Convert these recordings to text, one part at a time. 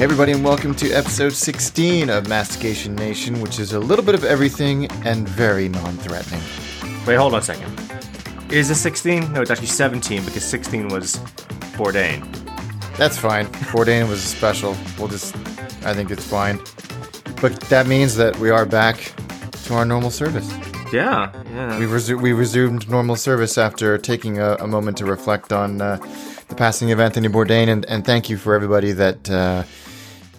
Hey, everybody, and welcome to episode 16 of Mastication Nation, which is a little bit of everything and very non threatening. Wait, hold on a second. Is this 16? No, it's actually 17 because 16 was Bourdain. That's fine. Bourdain was special. We'll just, I think it's fine. But that means that we are back to our normal service. Yeah, yeah. We, resu- we resumed normal service after taking a, a moment to reflect on uh, the passing of Anthony Bourdain, and, and thank you for everybody that uh,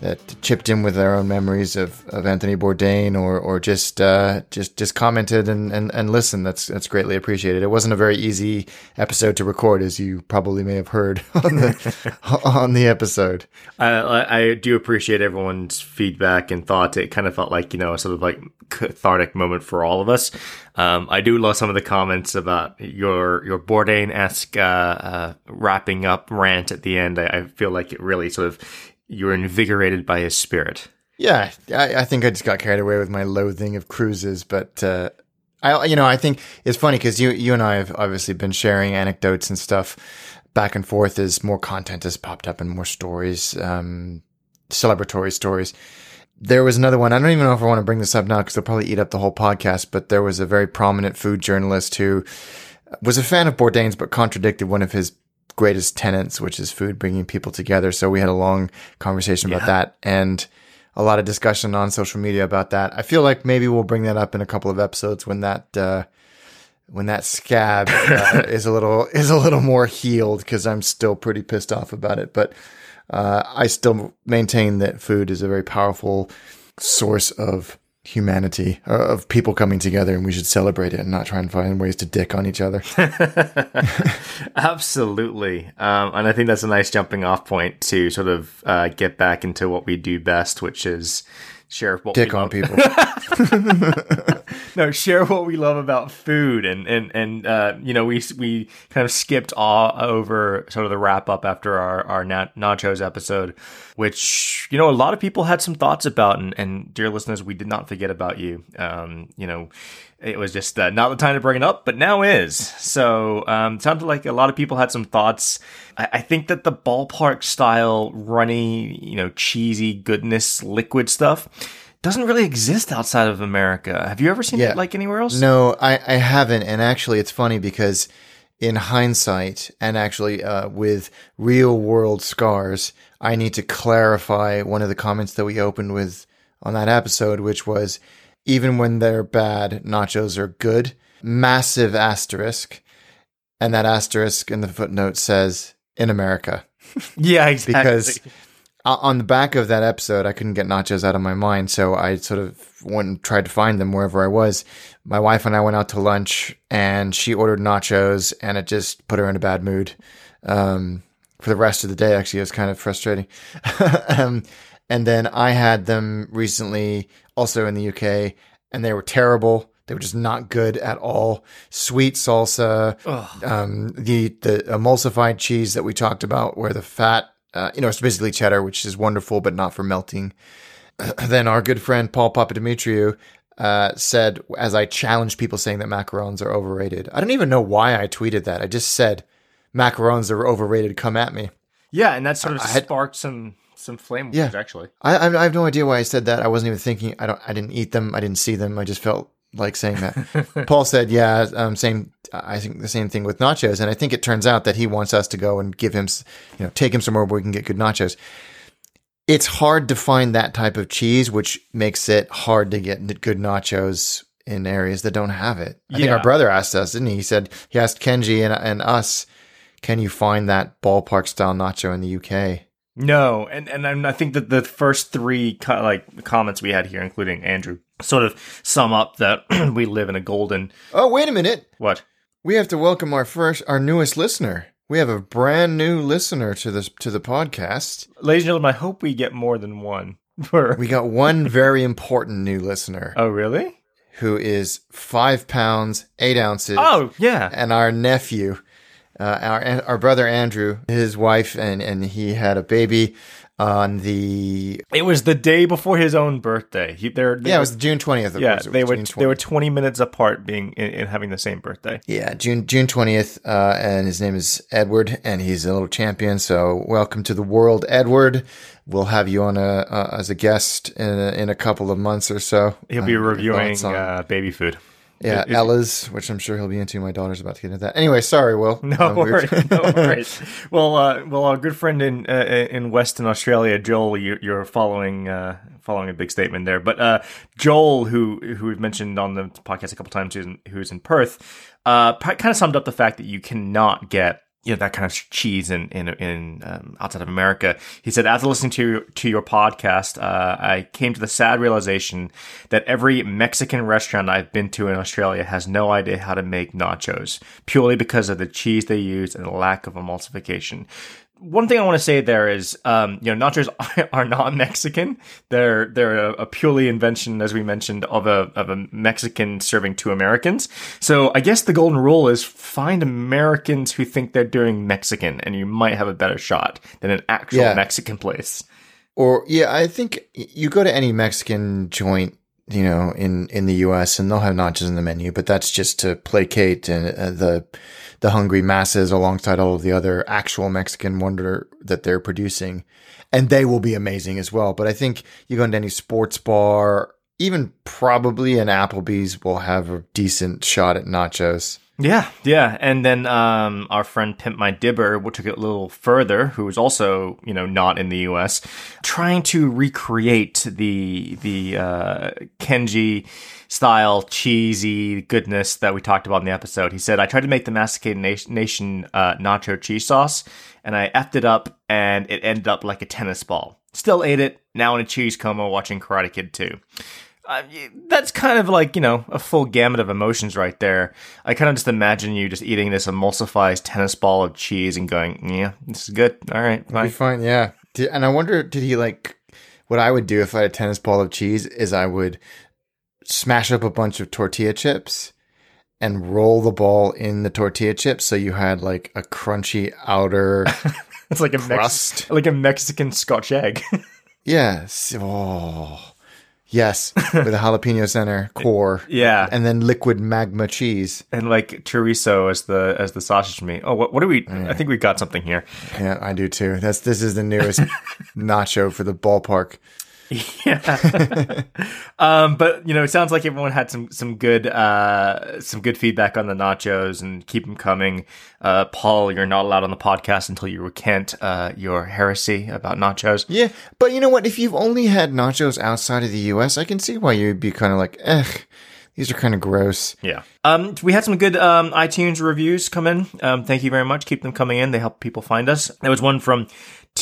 that chipped in with their own memories of, of Anthony Bourdain, or or just uh, just just commented and, and, and listened. That's that's greatly appreciated. It wasn't a very easy episode to record, as you probably may have heard on the on the episode. I, I do appreciate everyone's feedback and thoughts. It kind of felt like you know a sort of like cathartic moment for all of us. Um, I do love some of the comments about your your Bourdain esque uh, uh, wrapping up rant at the end. I, I feel like it really sort of you were invigorated by his spirit. Yeah, I, I think I just got carried away with my loathing of cruises, but uh, I, you know, I think it's funny because you, you and I have obviously been sharing anecdotes and stuff back and forth as more content has popped up and more stories, um, celebratory stories. There was another one. I don't even know if I want to bring this up now because they'll probably eat up the whole podcast. But there was a very prominent food journalist who was a fan of Bourdain's, but contradicted one of his greatest tenets, which is food bringing people together. So we had a long conversation about that and a lot of discussion on social media about that. I feel like maybe we'll bring that up in a couple of episodes when that uh, when that scab uh, is a little is a little more healed because I'm still pretty pissed off about it. But uh, I still maintain that food is a very powerful source of humanity uh, of people coming together and we should celebrate it and not try and find ways to dick on each other. Absolutely. Um, and i think that's a nice jumping off point to sort of uh, get back into what we do best which is share what dick on people no share what we love about food and and and uh, you know we we kind of skipped all over sort of the wrap up after our our nachos episode which you know a lot of people had some thoughts about and, and dear listeners we did not forget about you um, you know it was just uh, not the time to bring it up, but now is. So um, sounded like a lot of people had some thoughts. I, I, think that the ballpark style, runny, you know, cheesy goodness, liquid stuff doesn't really exist outside of America. Have you ever seen yeah. it like anywhere else? No, I, I haven't. And actually, it's funny because in hindsight, and actually uh, with real world scars, I need to clarify one of the comments that we opened with on that episode, which was even when they're bad, nachos are good. Massive asterisk. And that asterisk in the footnote says in America. Yeah, exactly. because on the back of that episode, I couldn't get nachos out of my mind. So I sort of went and tried to find them wherever I was. My wife and I went out to lunch and she ordered nachos and it just put her in a bad mood. Um, for the rest of the day, actually, it was kind of frustrating. um, and then I had them recently also in the UK, and they were terrible. They were just not good at all. Sweet salsa, um, the the emulsified cheese that we talked about, where the fat, uh, you know, it's basically cheddar, which is wonderful, but not for melting. then our good friend Paul Papadimitriou uh, said, as I challenged people saying that macarons are overrated. I don't even know why I tweeted that. I just said macarons are overrated. Come at me. Yeah, and that sort of I sparked some some flame yeah. actually. I I have no idea why I said that. I wasn't even thinking. I don't. I didn't eat them. I didn't see them. I just felt like saying that. Paul said, "Yeah, um, same. I think the same thing with nachos." And I think it turns out that he wants us to go and give him, you know, take him somewhere where we can get good nachos. It's hard to find that type of cheese, which makes it hard to get good nachos in areas that don't have it. I yeah. think our brother asked us, didn't he? He said he asked Kenji and, and us, "Can you find that ballpark style nacho in the UK?" No, and and I think that the first three co- like comments we had here, including Andrew, sort of sum up that we live in a golden. Oh, wait a minute! What? We have to welcome our first, our newest listener. We have a brand new listener to this to the podcast. Ladies and gentlemen, I hope we get more than one. we got one very important new listener. Oh, really? Who is five pounds eight ounces? Oh, yeah. And our nephew uh, our our brother Andrew, his wife, and and he had a baby on the It was the day before his own birthday. He, they're, they yeah, it was June twentieth. yeah, course, they were they were twenty minutes apart, being in, in having the same birthday. Yeah, June June twentieth, uh, and his name is Edward, and he's a little champion. So welcome to the world, Edward. We'll have you on a uh, as a guest in a, in a couple of months or so. He'll be Uh, reviewing uh, baby food. Yeah, it- Ella's, which I'm sure he'll be into. My daughter's about to get into that. Anyway, sorry, Will. No we were- worries, no worries. Well, uh, well, our good friend in uh, in Western Australia, Joel, you, you're following uh, following a big statement there. But uh, Joel, who who we've mentioned on the podcast a couple times, who's in, who's in Perth, uh, kind of summed up the fact that you cannot get you know that kind of cheese in in in um, outside of America. He said, after listening to to your podcast, uh, I came to the sad realization that every Mexican restaurant I've been to in Australia has no idea how to make nachos, purely because of the cheese they use and the lack of emulsification. One thing I want to say there is, um, you know, nachos are not Mexican. They're they're a, a purely invention, as we mentioned, of a of a Mexican serving to Americans. So I guess the golden rule is find Americans who think they're doing Mexican, and you might have a better shot than an actual Yeah. Mexican place. Or yeah, I think you go to any Mexican joint, you know, in in the U.S. and they'll have nachos in the menu, but that's just to placate and uh, the the hungry masses alongside all of the other actual Mexican wonder that they're producing, and they will be amazing as well. But I think you go into any sports bar, even probably an Applebee's will have a decent shot at nachos. Yeah, yeah, and then um, our friend Pimp My Dibber took it a little further, who was also you know not in the U.S., trying to recreate the the uh, Kenji style cheesy goodness that we talked about in the episode. He said, "I tried to make the Masticated Nation, Nation uh, nacho cheese sauce, and I effed it up, and it ended up like a tennis ball. Still ate it. Now in a cheese coma, watching Karate Kid 2. Uh, that's kind of like you know a full gamut of emotions right there. I kind of just imagine you just eating this emulsified tennis ball of cheese and going, "Yeah, this is good. All right, Be fine." fine, yeah. And I wonder, did he like what I would do if I had a tennis ball of cheese? Is I would smash up a bunch of tortilla chips and roll the ball in the tortilla chips, so you had like a crunchy outer It's like a Mex- crust. like a Mexican Scotch egg. yes, oh, yes, with a jalapeno center core, yeah, and then liquid magma cheese. and like chorizo as the as the sausage meat. Oh, what what do we? I think we got something here. Yeah, I do too. That's this is the newest nacho for the ballpark. yeah. um, but you know, it sounds like everyone had some some good uh, some good feedback on the nachos and keep them coming. Uh, Paul, you're not allowed on the podcast until you recant uh, your heresy about nachos. Yeah, but you know what? If you've only had nachos outside of the U.S., I can see why you'd be kind of like, eh, these are kind of gross. Yeah. Um, we had some good um, iTunes reviews come in. Um, thank you very much. Keep them coming in. They help people find us. There was one from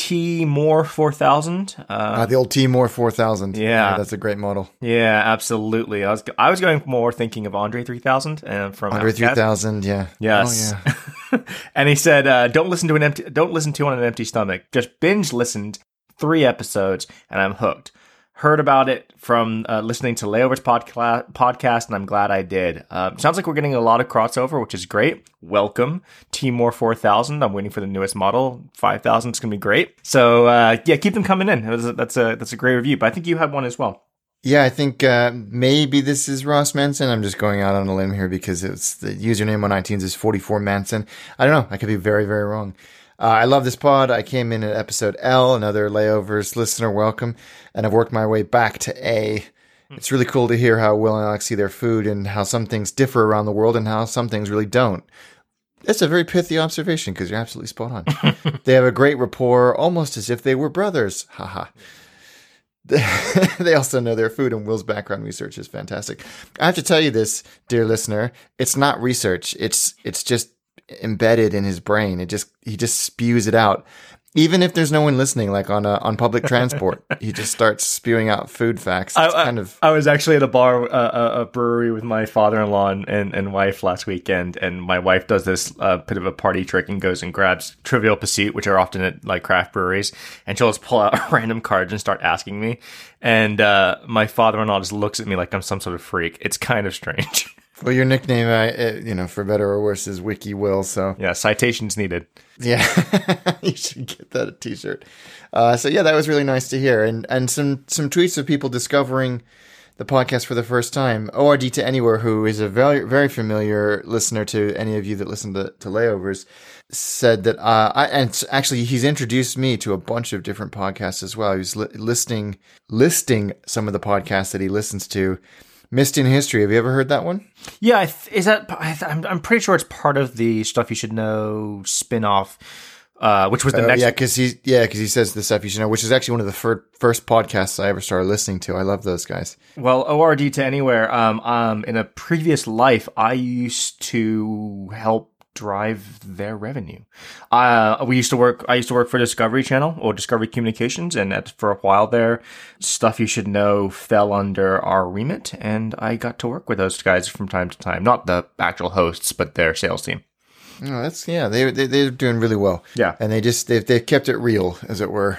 T More four thousand. Uh, Uh, the old Timor 4000. Yeah. that's a great model. yeah, absolutely. I was I was going more thinking of Andre three thousand and from Andre 3000, yeah. Yes. Oh, yeah. and he said, uh, "Don't listen to an empty. Don't listen to on an empty stomach. Just binge listened three episodes, and I'm hooked. Heard about it from uh, listening to Layovers podca- podcast, and I'm glad I did. Uh, sounds like we're getting a lot of crossover, which is great. Welcome, Timor 4000. I'm waiting for the newest model, 5000. It's gonna be great. So uh, yeah, keep them coming in. A- That's a that's a great review. But I think you had one as well. Yeah, I think uh, maybe this is Ross Manson. I'm just going out on a limb here because it's the username on iTunes is 44 Manson. I don't know. I could be very, very wrong. Uh, I love this pod. I came in at episode L, another layovers listener welcome, and I've worked my way back to A. It's really cool to hear how Will and Alex see their food and how some things differ around the world and how some things really don't. That's a very pithy observation because you're absolutely spot on. they have a great rapport, almost as if they were brothers. Haha. they also know their food, and Will's background research is fantastic. I have to tell you this, dear listener, it's not research. It's it's just embedded in his brain. It just he just spews it out. Even if there's no one listening, like on a, on public transport, he just starts spewing out food facts. It's I, kind of I was actually at a bar, uh, a, a brewery with my father-in-law and, and, and wife last weekend, and my wife does this uh, bit of a party trick and goes and grabs Trivial Pursuit, which are often at like craft breweries, and she'll just pull out random cards and start asking me, and uh, my father-in-law just looks at me like I'm some sort of freak. It's kind of strange. Well, your nickname, uh, you know, for better or worse, is Wiki Will. So Yeah, citations needed. yeah, you should get that a T-shirt. Uh, so yeah, that was really nice to hear, and and some some tweets of people discovering the podcast for the first time. ORD to Anywhere, who is a very very familiar listener to any of you that listen to, to layovers, said that uh, I and actually he's introduced me to a bunch of different podcasts as well. He's li- listing listing some of the podcasts that he listens to. Missed in History. Have you ever heard that one? Yeah, I th- is that? I th- I'm, I'm pretty sure it's part of the stuff you should know spin-off, uh, which was the Uh, next. yeah, because he yeah because he says the stuff you should know, which is actually one of the fir- first podcasts I ever started listening to. I love those guys. Well, ORD to anywhere. Um, um, in a previous life, I used to help drive their revenue. Uh, we used to work. I used to work for Discovery Channel or Discovery Communications, and at, for a while there, stuff you should know fell under our remit, and I got to work with those guys from time to time. Not the actual hosts, but their sales team. Oh, that's yeah, they they they're doing really well. Yeah. and they just they've they've kept it real, as it were.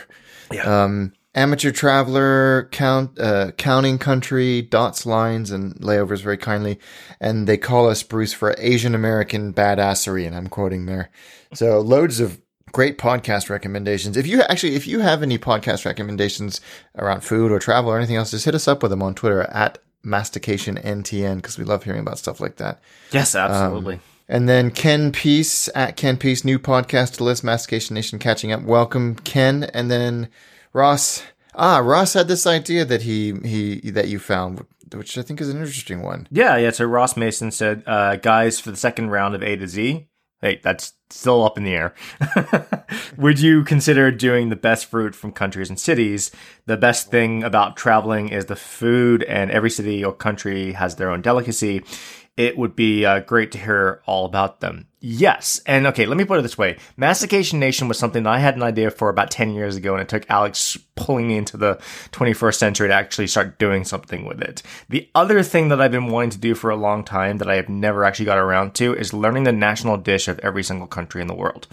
Yeah. Um, amateur traveler, count uh, counting country, dots lines and layovers very kindly, and they call us Bruce for Asian American badassery, and I'm quoting there. So loads of great podcast recommendations. If you actually if you have any podcast recommendations around food or travel or anything else, just hit us up with them on Twitter at mastication ntn because we love hearing about stuff like that. Yes, absolutely. And then Ken Peace at Ken Peace, new podcast to list, Mastication Nation catching up. Welcome, Ken. And then Ross. Ah, Ross had this idea that he he that you found, which I think is an interesting one. Yeah, yeah. So Ross Mason said, uh, guys, for the second round of A to Z, hey, that's still up in the air. Would you consider doing the best fruit from countries and cities? The best thing about traveling is the food, and every city or country has their own delicacy. It would be uh, great to hear all about them. Yes. And okay, let me put it this way. Mastication Nation was something that I had an idea for about 10 years ago, and it took Alex pulling me into the 21st century to actually start doing something with it. The other thing that I've been wanting to do for a long time that I have never actually got around to is learning the national dish of every single country in the world.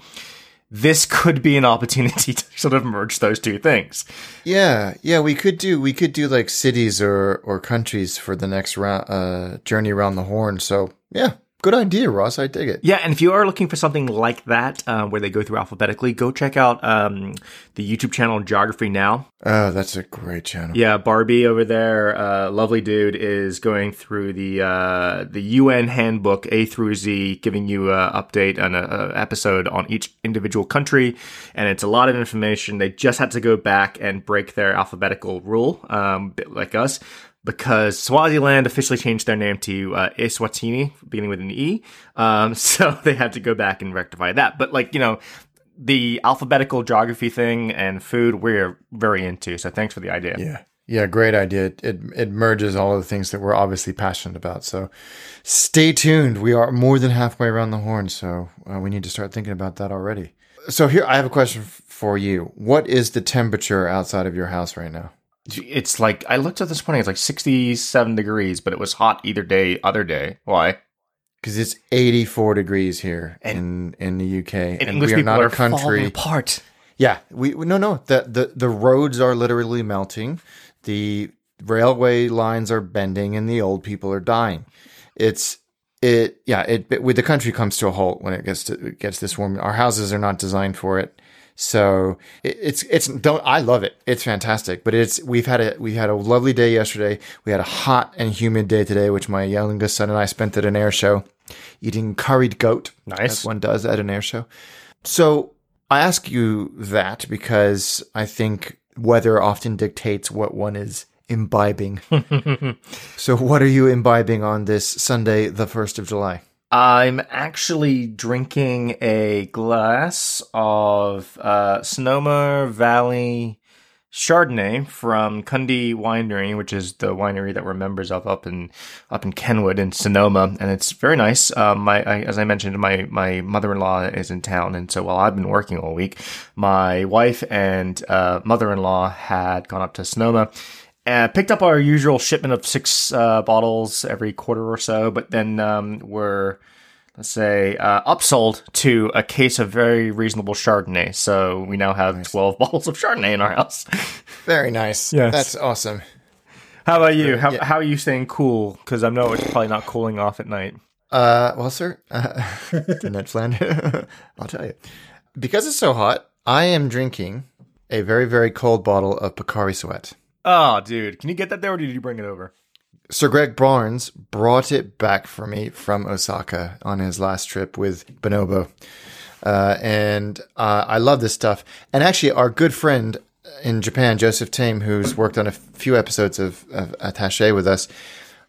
This could be an opportunity to sort of merge those two things. Yeah, yeah, we could do we could do like cities or or countries for the next round uh journey around the horn. So yeah, good idea, Ross. I dig it. Yeah, and if you are looking for something like that, uh, where they go through alphabetically, go check out um, the YouTube channel Geography Now. Oh, that's a great channel. Yeah, Barbie over there, uh, lovely dude, is going through the uh, the UN handbook A through Z, giving you an update on a, a episode on each individual country, and it's a lot of information. They just had to go back and break their alphabetical rule, um, bit like us. Because Swaziland officially changed their name to uh, Eswatini, beginning with an E, um, so they had to go back and rectify that. But like you know, the alphabetical geography thing and food we're very into. So thanks for the idea. Yeah. Yeah, great idea. It, it it merges all of the things that we're obviously passionate about. So stay tuned. We are more than halfway around the horn, so uh, we need to start thinking about that already. So here I have a question for you. What is the temperature outside of your house right now? It's like I looked at this morning. It's like sixty-seven degrees, but it was hot either day, other day. Why? Because it's 84 degrees here in in the UK, And, and, English we are people not are a country. apart. Yeah, we no no the the the roads are literally melting, the railway lines are bending, and the old people are dying. It's it yeah it, it with the country comes to a halt when it gets to it gets this warm. Our houses are not designed for it, so it, it's it's don't I love it. It's fantastic, but it's we've had a we had a lovely day yesterday. We had a hot and humid day today, which my youngest son and I spent at an air show, eating curried goat. Nice. as one does at an air show. So I ask you that because I think weather often dictates what one is imbibing. so, what are you imbibing on this Sunday, the 1st of July? I'm actually drinking a glass of uh, Sonoma Valley Chardonnay from Kunde Winery, which is the winery that we're members of up in up in Kenwood in Sonoma, and it's very nice. Um, my I, as I mentioned, my my mother in law is in town, and so while I've been working all week, my wife and uh, mother in law had gone up to Sonoma. Uh, picked up our usual shipment of six uh, bottles every quarter or so, but then um, we're let's say, uh, upsold to a case of very reasonable Chardonnay. So we now have 12 bottles of Chardonnay in our house. Very nice. Yes. That's awesome. How about you? How, how are you staying cool? Because I know it's probably not cooling off at night. Uh, well, sir, uh, Ned Flanders, I'll tell you. Because it's so hot, I am drinking a very, very cold bottle of Pocari Sweat. Oh, dude. Can you get that there or did you bring it over? Sir Greg Barnes brought it back for me from Osaka on his last trip with Bonobo. Uh, and uh, I love this stuff. And actually, our good friend in Japan, Joseph Tame, who's worked on a few episodes of, of Attache with us,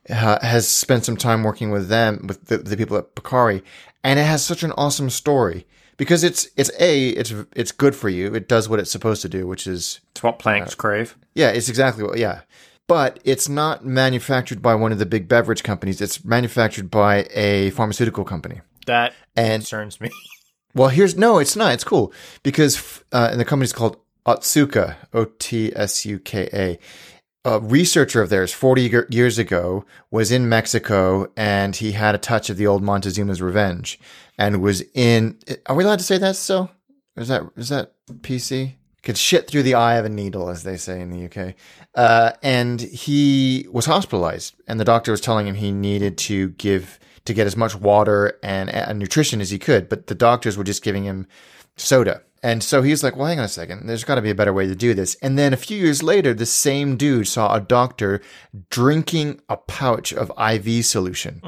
uh, has spent some time working with them, with the, the people at Pocari, and it has such an awesome story because it's it's a it's it's good for you. It does what it's supposed to do, which is It's what planks crave. yeah, it's exactly what yeah. But it's not manufactured by one of the big beverage companies. It's manufactured by a pharmaceutical company. That And concerns me. well, here's no, it's not. It's cool because uh, and the company's called Otsuka, O T S U K A. A researcher of theirs 40 years ago was in Mexico and he had a touch of the old Montezuma's revenge and was in. Are we allowed to say that still? Is that is that PC? Could shit through the eye of a needle, as they say in the UK. Uh, and he was hospitalized, and the doctor was telling him he needed to give to get as much water and, and nutrition as he could, but the doctors were just giving him soda. And so he's like, well, hang on a second. There's got to be a better way to do this. And then a few years later, the same dude saw a doctor drinking a pouch of IV solution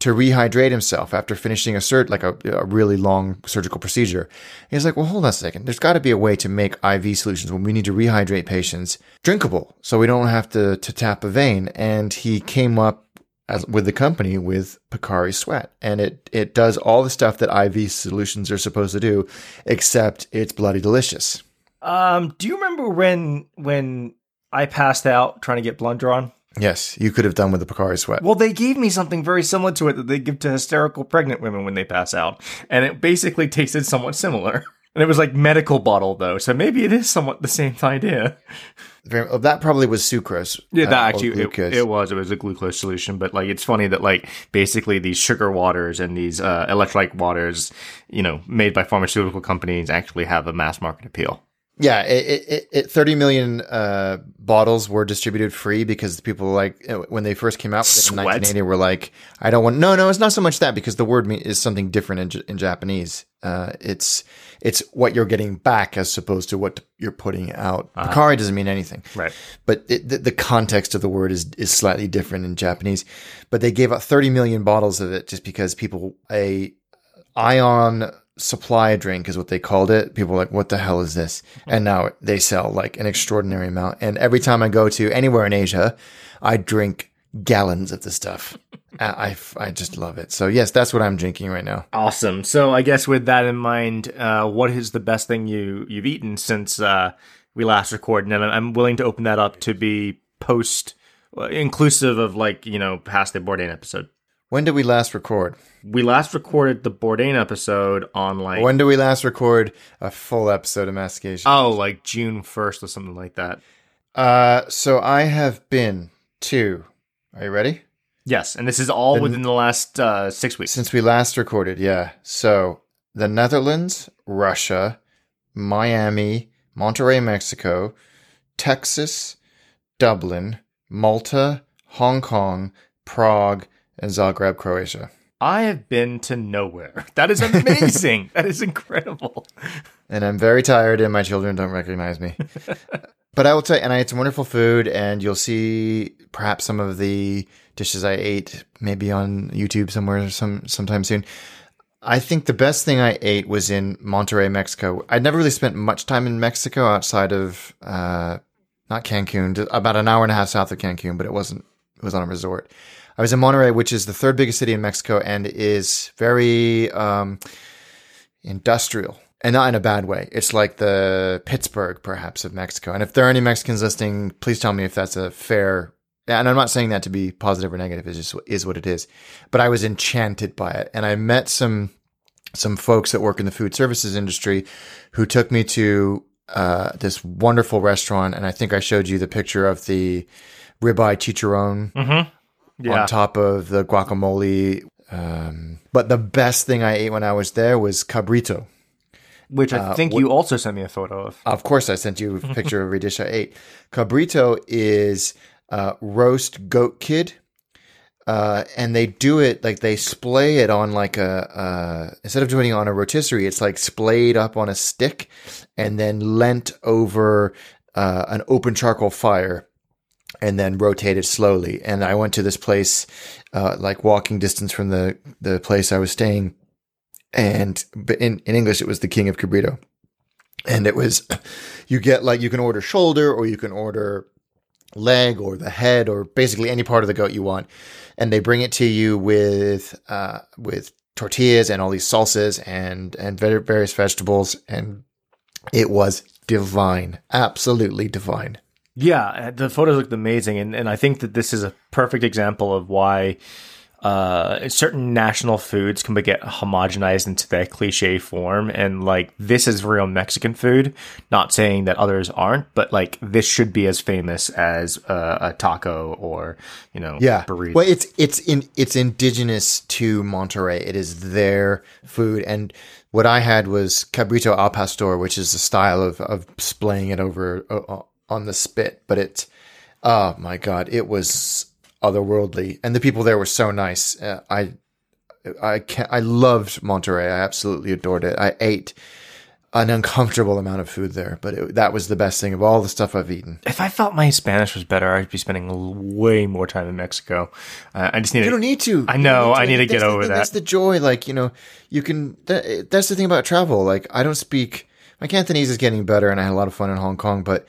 to rehydrate himself after finishing a cert like a, a really long surgical procedure. He's like, well, hold on a second. There's got to be a way to make IV solutions when we need to rehydrate patients drinkable, so we don't have to to tap a vein. And he came up as, with the company with Pocari Sweat, and it it does all the stuff that IV solutions are supposed to do, except it's bloody delicious. Um, do you remember when when I passed out trying to get blood drawn? Yes, you could have done with the Pocari Sweat. Well, they gave me something very similar to it that they give to hysterical pregnant women when they pass out, and it basically tasted somewhat similar. And it was like medical bottle though, so maybe it is somewhat the same idea. Very- oh, that probably was sucrose. Yeah, uh, that or actually it, it was it was a glucose solution, but like it's funny that like basically these sugar waters and these uh, electrolyte waters, you know, made by pharmaceutical companies actually have a mass market appeal. Yeah, it, it, it, 30 million uh, bottles were distributed free because the people like when they first came out with it in 1980 were like, I don't want. No, no, it's not so much that because the word is something different in, in Japanese. Uh, it's it's what you're getting back as opposed to what you're putting out. Pocari doesn't mean anything, Right. but it, the, the context of the word is is slightly different in Japanese. But they gave out 30 million bottles of it just because people a ion supply drink is what they called it. People were like, what the hell is this? And now they sell like an extraordinary amount. And every time I go to anywhere in Asia, I drink gallons of the stuff. I, I, I just love it. So yes, that's what I'm drinking right now. Awesome. So I guess with that in mind, uh, what is the best thing you you've eaten since uh, we last recorded? And I'm willing to open that up to be post uh, inclusive of like you know past the Bourdain episode. When did we last record? We last recorded the Bourdain episode on like When did we last record a full episode of Mastication? oh like June first or something like that. Uh, so I have been to, are you ready? Yes, and this is all within the last uh, six weeks. Since we last recorded, yeah. So the Netherlands, Russia, Miami, Monterrey, Mexico, Texas, Dublin, Malta, Hong Kong, Prague, and Zagreb, Croatia. I have been to nowhere. That is amazing. that is incredible. And I'm very tired, and my children don't recognize me. but I will tell you, and I ate some wonderful food, and you'll see perhaps some of the dishes I ate maybe on YouTube somewhere some sometime soon. I think the best thing I ate was in Monterrey, Mexico. I'd never really spent much time in Mexico outside of uh, not Cancun, about an hour and a half south of Cancun, but it wasn't. It was on a resort. I was in Monterrey, which is the third biggest city in Mexico, and is very um, industrial and not in a bad way. It's like the Pittsburgh, perhaps, of Mexico. And if there are any Mexicans listening, please tell me if that's a fair. And I'm not saying that to be positive or negative. It just is what it is. But I was enchanted by it, and I met some some folks that work in the food services industry who took me to uh, this wonderful restaurant. And I think I showed you the picture of the ribeye chicharron Yeah. on top of the guacamole. Um, but the best thing I ate when I was there was cabrito. Which I think you also sent me a photo of. Of course, I sent you a picture of every dish I ate. Cabrito is uh, roast goat kid. Uh, and they do it like they splay it on like a uh, instead of doing it on a rotisserie, it's like splayed up on a stick and then lent over uh, an open charcoal fire and then rotated slowly. And I went to this place, uh, like walking distance from the the place I was staying, and in in English it was the King of Cabrito, and it was you get like you can order shoulder or you can order leg or the head or basically any part of the goat you want and they bring it to you with uh, with tortillas and all these salsas and and various vegetables, and it was divine, absolutely divine. Yeah, the photos looked amazing, and and I think that this is a perfect example of why uh, certain national foods can get homogenized into their cliche form. And like, this is real Mexican food. Not saying that others aren't, but like, this should be as famous as uh, a taco or, you know, yeah. burrito. Well, it's, it's in, it's indigenous to Monterrey. It is their food. And what I had was cabrito al pastor, which is the style of, of splaying it over uh, on the spit. But it's, oh my God, it was otherworldly, and the people there were so nice. Uh, I, I can't, I loved Monterrey. I absolutely adored it. I ate an uncomfortable amount of food there, but it, that was the best thing of all the stuff I've eaten. If I felt my Spanish was better, I'd be spending way more time in Mexico. Uh, I just need. You don't need to. I know. Need to. I need to get the, over that. That's the joy. Like you know, you can. That, that's the thing about travel. Like I don't speak. My Cantonese is getting better, and I had a lot of fun in Hong Kong, but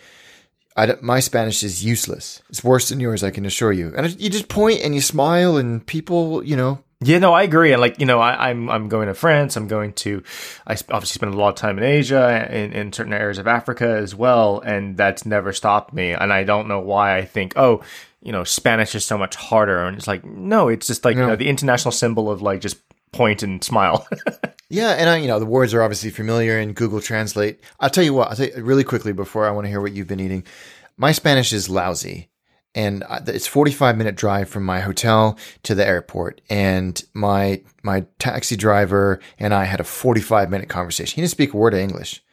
my Spanish is useless. It's worse than yours, I can assure you. And you just point and you smile, and people, you know. Yeah, no, I agree. And like, you know, I, am I'm, I'm going to France. I'm going to. I obviously spend a lot of time in Asia, in, in certain areas of Africa as well, and that's never stopped me. And I don't know why I think, oh, you know, Spanish is so much harder. And it's like, no, it's just like no. you know, the international symbol of like just point and smile. yeah, and I, you know, the words are obviously familiar in Google Translate. I'll tell you what. I'll tell you really quickly before I want to hear what you've been eating. My Spanish is lousy, and it's 45 minute drive from my hotel to the airport. And my my taxi driver and I had a 45 minute conversation. He didn't speak a word of English.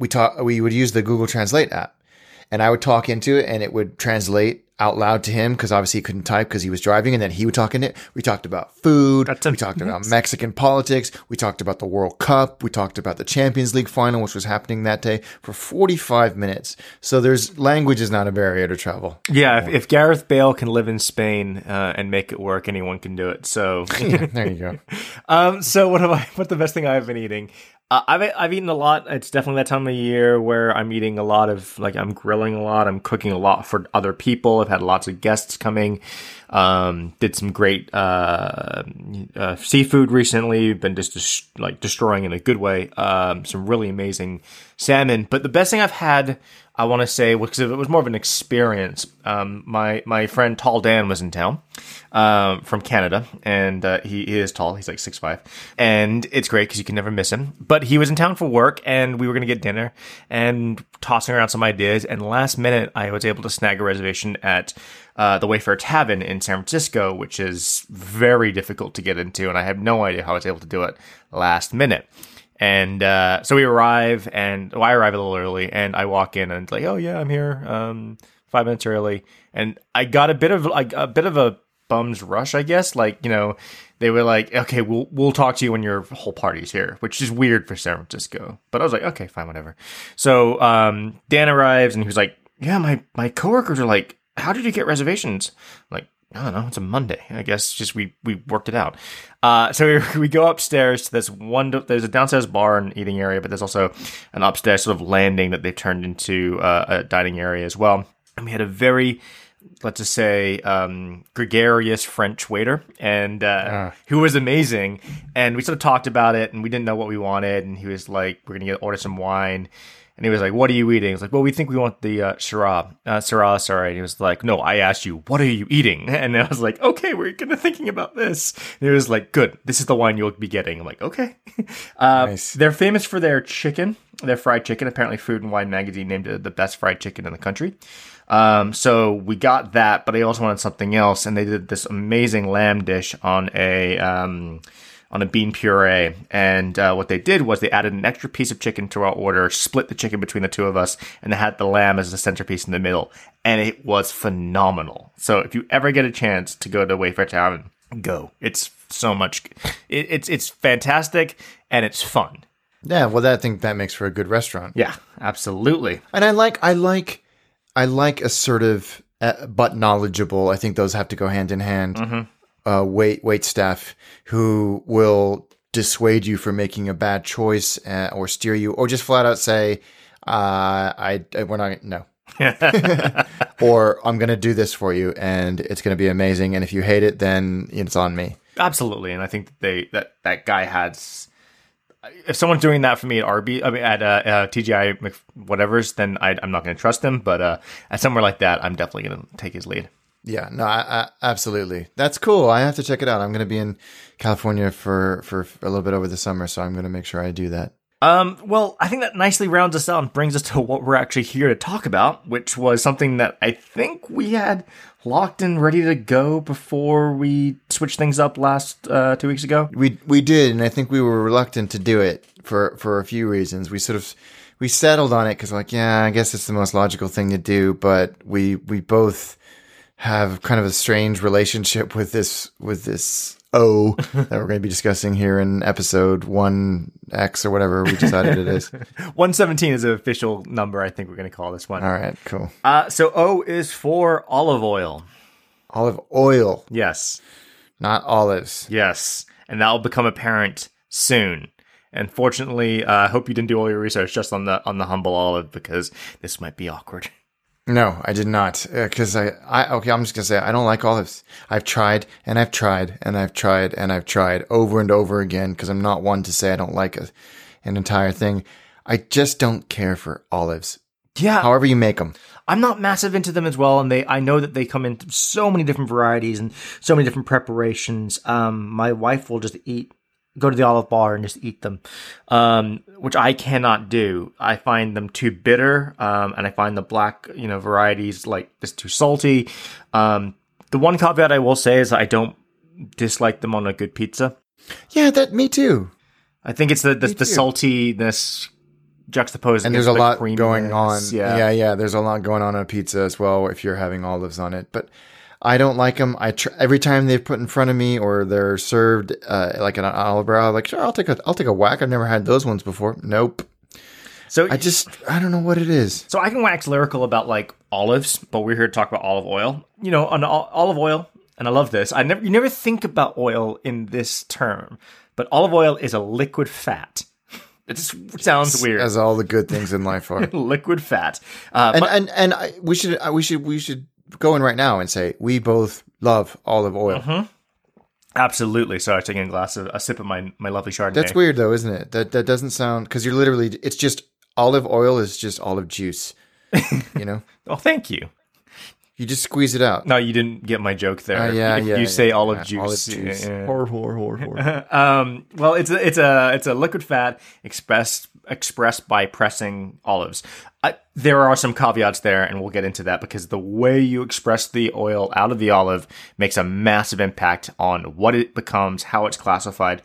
We talk. We would use the Google Translate app, and I would talk into it, and it would translate out loud to him because obviously he couldn't type because he was driving and then he would talk in it. We talked about food. That's we talked about Mexican politics. We talked about the World Cup. We talked about the Champions League final, which was happening that day for 45 minutes. So there's language is not a barrier to travel. Yeah. If, if Gareth Bale can live in Spain uh, and make it work, anyone can do it. So yeah, there you go. um, so what have I, what the best thing I've been eating? Uh, I've I've eaten a lot. It's definitely that time of year where I'm eating a lot of like I'm grilling a lot. I'm cooking a lot for other people. I've had lots of guests coming. Um, did some great uh, uh, seafood recently. Been just, like destroying in a good way. Um, some really amazing salmon. But the best thing I've had I want to say because it was more of an experience. Um, my my friend Tall Dan was in town um, from Canada, and uh, he, he, is tall. He's like six five, and it's great because you can never miss him. But he was in town for work, and we were going to get dinner and tossing around some ideas. And last minute, I was able to snag a reservation at uh, the Wayfare Tavern in San Francisco, which is very difficult to get into, and I have no idea how I was able to do it last minute. And uh, so we arrive, and well, I arrive a little early, and I walk in, and like, oh yeah, I'm here, um, five minutes early, and I got a bit of like a bit of a bum's rush, I guess. Like you know, they were like, okay, we'll we'll talk to you when your whole party's here, which is weird for San Francisco. But I was like, okay, fine, whatever. So um, Dan arrives, and he was like, yeah, my my coworkers are like, how did you get reservations? I'm like, I don't know. It's a Monday. I guess just we we worked it out. Uh, so we, we go upstairs to this one. There's a downstairs bar and eating area, but there's also an upstairs sort of landing that they've turned into uh, a dining area as well. And we had a very let's just say um, gregarious French waiter, and uh, uh. who was amazing. And we sort of talked about it, and we didn't know what we wanted. And he was like, "We're gonna get order some wine." And he was like, "What are you eating?" He's like, "Well, we think we want the uh, Syrah, uh, Syrah, sorry." And he was like, "No, I asked you, what are you eating?" And I was like, "Okay, we're gonna thinking about this." And he was like, "Good, this is the wine you'll be getting." I'm like, "Okay." Uh, nice. They're famous for their chicken, their fried chicken. Apparently, Food and Wine magazine named it the best fried chicken in the country. Um, so we got that, but I also wanted something else, and they did this amazing lamb dish on a um, on a bean puree. And uh, what they did was they added an extra piece of chicken to our order, split the chicken between the two of us, and they had the lamb as the centerpiece in the middle. And it was phenomenal. So if you ever get a chance to go to Wayfare Tavern, go. It's so much. It, it's it's fantastic and it's fun. Yeah, well, that I think that makes for a good restaurant. Yeah, absolutely. And I like, I like, I like assertive uh, but knowledgeable. I think those have to go hand in hand. Uh, wait, wait staff who will dissuade you from making a bad choice uh, or steer you, or just flat out say, uh, "I, we're not no." or I'm going to do this for you and it's going to be amazing. And if you hate it, then it's on me. Absolutely, and I think that they that that guy has. If someone's doing that for me at RB, I mean at uh, uh, TGI whatever's, then I, I'm not going to trust him. But uh, at somewhere like that, I'm definitely going to take his lead. Yeah, no, I, I, absolutely. That's cool. I have to check it out. I'm going to be in California for, for a little bit over the summer, so I'm going to make sure I do that. Um, well, I think that nicely rounds us out and brings us to what we're actually here to talk about, which was something that I think we had locked and ready to go before we switched things up last uh, two weeks ago. We we did, and I think we were reluctant to do it for for a few reasons. We sort of we settled on it because like, yeah, I guess it's the most logical thing to do, but we we both have kind of a strange relationship with this with this O that we're going to be discussing here in episode one X or whatever we decided it is. 117 is an official number. I think we're going to call this one. All right, cool. Uh, so O is for olive oil. Olive oil, Yes. not olives. Yes. And that will become apparent soon. And fortunately, uh, I hope you didn't do all your research just on the on the humble olive because this might be awkward. No, I did not. Because I, I, okay, I'm just gonna say I don't like olives. I've tried and I've tried and I've tried and I've tried over and over again. Because I'm not one to say I don't like a, an entire thing. I just don't care for olives. Yeah. However you make them. I'm not massive into them as well, and they I know that they come in so many different varieties and so many different preparations. Um, my wife will just eat, go to the olive bar and just eat them, um, which I cannot do. I find them too bitter, um, and I find the black you know varieties like just too salty. Um, the one caveat I will say is I don't dislike them on a good pizza. Yeah, that me too. I think it's the the, the saltiness juxtaposed And there's a the lot going on. Yeah. Yeah. yeah, There's a lot going on on a pizza as well if you're having olives on it. But I don't like them. I tr- every time they've put in front of me or they're served uh, like an olive brow, like sure, I'll take a I'll take a whack. I've never had those ones before. Nope. So I just I don't know what it is. So I can wax lyrical about like olives, but we're here to talk about olive oil. You know, on ol- olive oil, and I love this. I never, you never think about oil in this term, but olive oil is a liquid fat. It just sounds weird. As all the good things in life are. liquid fat. Uh, and but- and and I, we should uh, we should we should go in right now and say we both love olive oil. Mm-hmm. absolutely. So I was taking a glass of a sip of my my lovely Chardonnay. That's weird though, isn't it? That that doesn't sound because you're literally it's just olive oil is just olive juice. you know, Oh, thank you. you just squeeze it out. No, you didn't get my joke there. Uh, yeah, If yeah. you yeah, say olive yeah, juice. Olive juice. yeah, yeah. Hor, hor, hor, hor. um, well, it's a, it's a it's a liquid fat expressed expressed by pressing olives. I, there are some caveats there, and we'll get into that because the way you express the oil out of the olive makes a massive impact on what it becomes, how it's classified,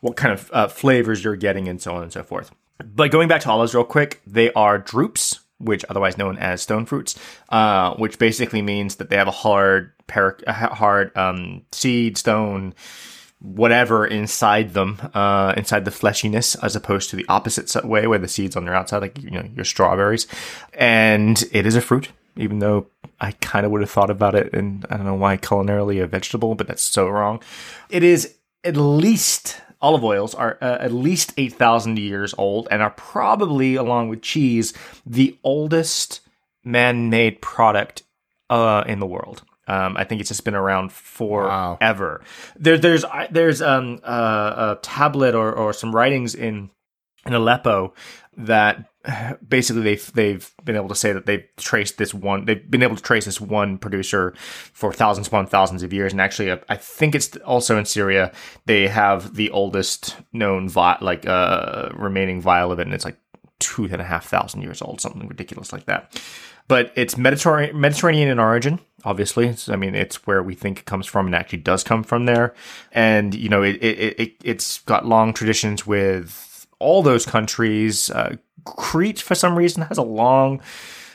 what kind of uh, flavors you're getting, and so on and so forth. But going back to olives real quick, they are drupes, which otherwise known as stone fruits, uh, which basically means that they have a hard, hard um, seed stone whatever inside them, uh, inside the fleshiness, as opposed to the opposite way where the seeds on their outside, like you know your strawberries. And it is a fruit, even though I kind of would have thought about it, and I don't know why culinarily a vegetable, but that's so wrong. It is at least olive oils are uh, at least eight thousand years old, and are probably, along with cheese, the oldest man-made product uh, in the world. Um, I think it's just been around Wow. forever. There, there's there's um, uh, a tablet or, or some writings in in Aleppo that basically they've they've been able to say that they've traced this one they've been able to trace this one producer for thousands upon thousands of years and actually uh, I think it's also in Syria they have the oldest known vi- like uh remaining vial of it and it's like two and a half thousand years old something ridiculous like that but it's Mediterranean Mediterranean in origin obviously. I mean, it's where we think it comes from and actually does come from there. And, you know, it, it, it, it's got long traditions with all those countries. Uh, Crete, for some reason, has a long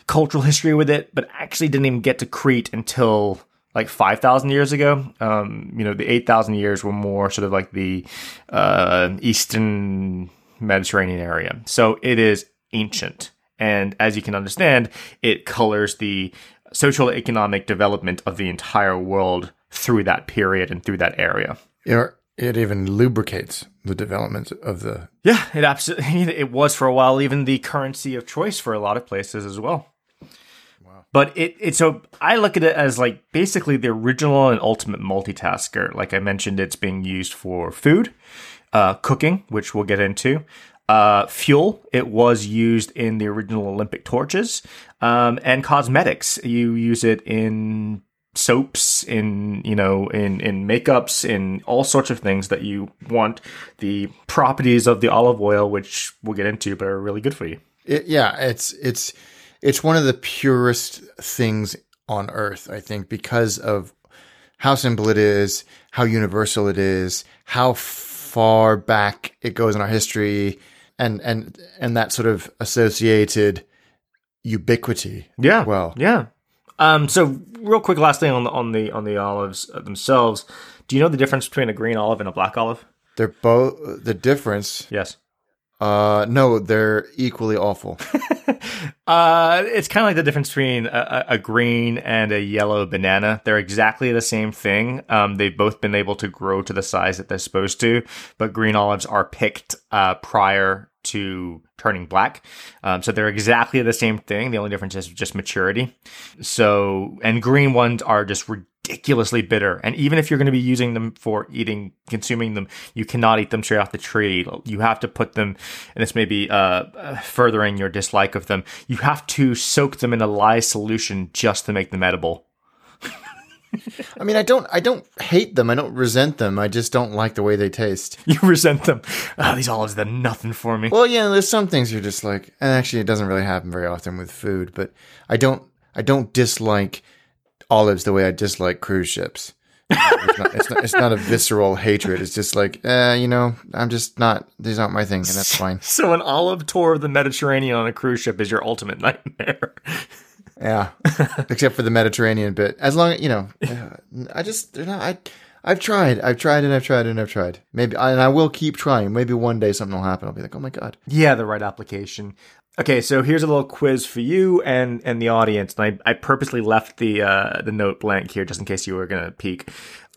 cultural history with it, but actually didn't even get to Crete until like 5,000 years ago. Um, you know, the 8,000 years were more sort of like the uh, Eastern Mediterranean area. So it is ancient. And as you can understand, it colors the social economic development of the entire world through that period and through that area. It, it even lubricates the development of the. Yeah, it absolutely. It was for a while even the currency of choice for a lot of places as well. Wow. But it, it so I look at it as like basically the original and ultimate multitasker. Like I mentioned, it's being used for food, uh, cooking, which we'll get into, uh, fuel. It was used in the original Olympic torches, um, and cosmetics. You use it in soaps, in you know, in in makeups, in all sorts of things that you want the properties of the olive oil, which we'll get into, but are really good for you. It, yeah, it's it's it's one of the purest things on earth, I think, because of how simple it is, how universal it is, how far back it goes in our history and and and that sort of associated ubiquity. Yeah. Well. Yeah. Um. So, real quick, last thing on the on the on the olives themselves. Do you know the difference between a green olive and a black olive? They're both the difference. Yes. Uh, no, they're equally awful. uh, it's kind of like the difference between a, a, green and a yellow banana. They're exactly the same thing. Um, they've both been able to grow to the size that they're supposed to, but green olives are picked uh, prior to turning black. Um, so they're exactly the same thing. The only difference is just maturity. So, and green ones are just ridiculously bitter. And even if you're going to be using them for eating, consuming them, you cannot eat them straight off the tree. You have to put them, and this may be uh, furthering your dislike of them, you have to soak them in a lye solution just to make them edible. I mean, I don't, I don't hate them. I don't resent them. I just don't like the way they taste. You resent them. Oh, these olives did nothing for me. Well, yeah, there's some things you're just like, and actually, it doesn't really happen very often with food. But I don't, I don't dislike olives the way I dislike cruise ships. it's, not, it's, not, it's not a visceral hatred. It's just like, eh, you know, I'm just not. These aren't my thing, and that's fine. So, an olive tour of the Mediterranean on a cruise ship is your ultimate nightmare. Yeah, except for the Mediterranean bit. As long as you know, I just they're not. I I've tried, I've tried, and I've tried, and I've tried. Maybe, and I will keep trying. Maybe one day something will happen. I'll be like, oh my god. Yeah, the right application. Okay, so here's a little quiz for you and and the audience. And I, I purposely left the uh, the note blank here just in case you were gonna peek.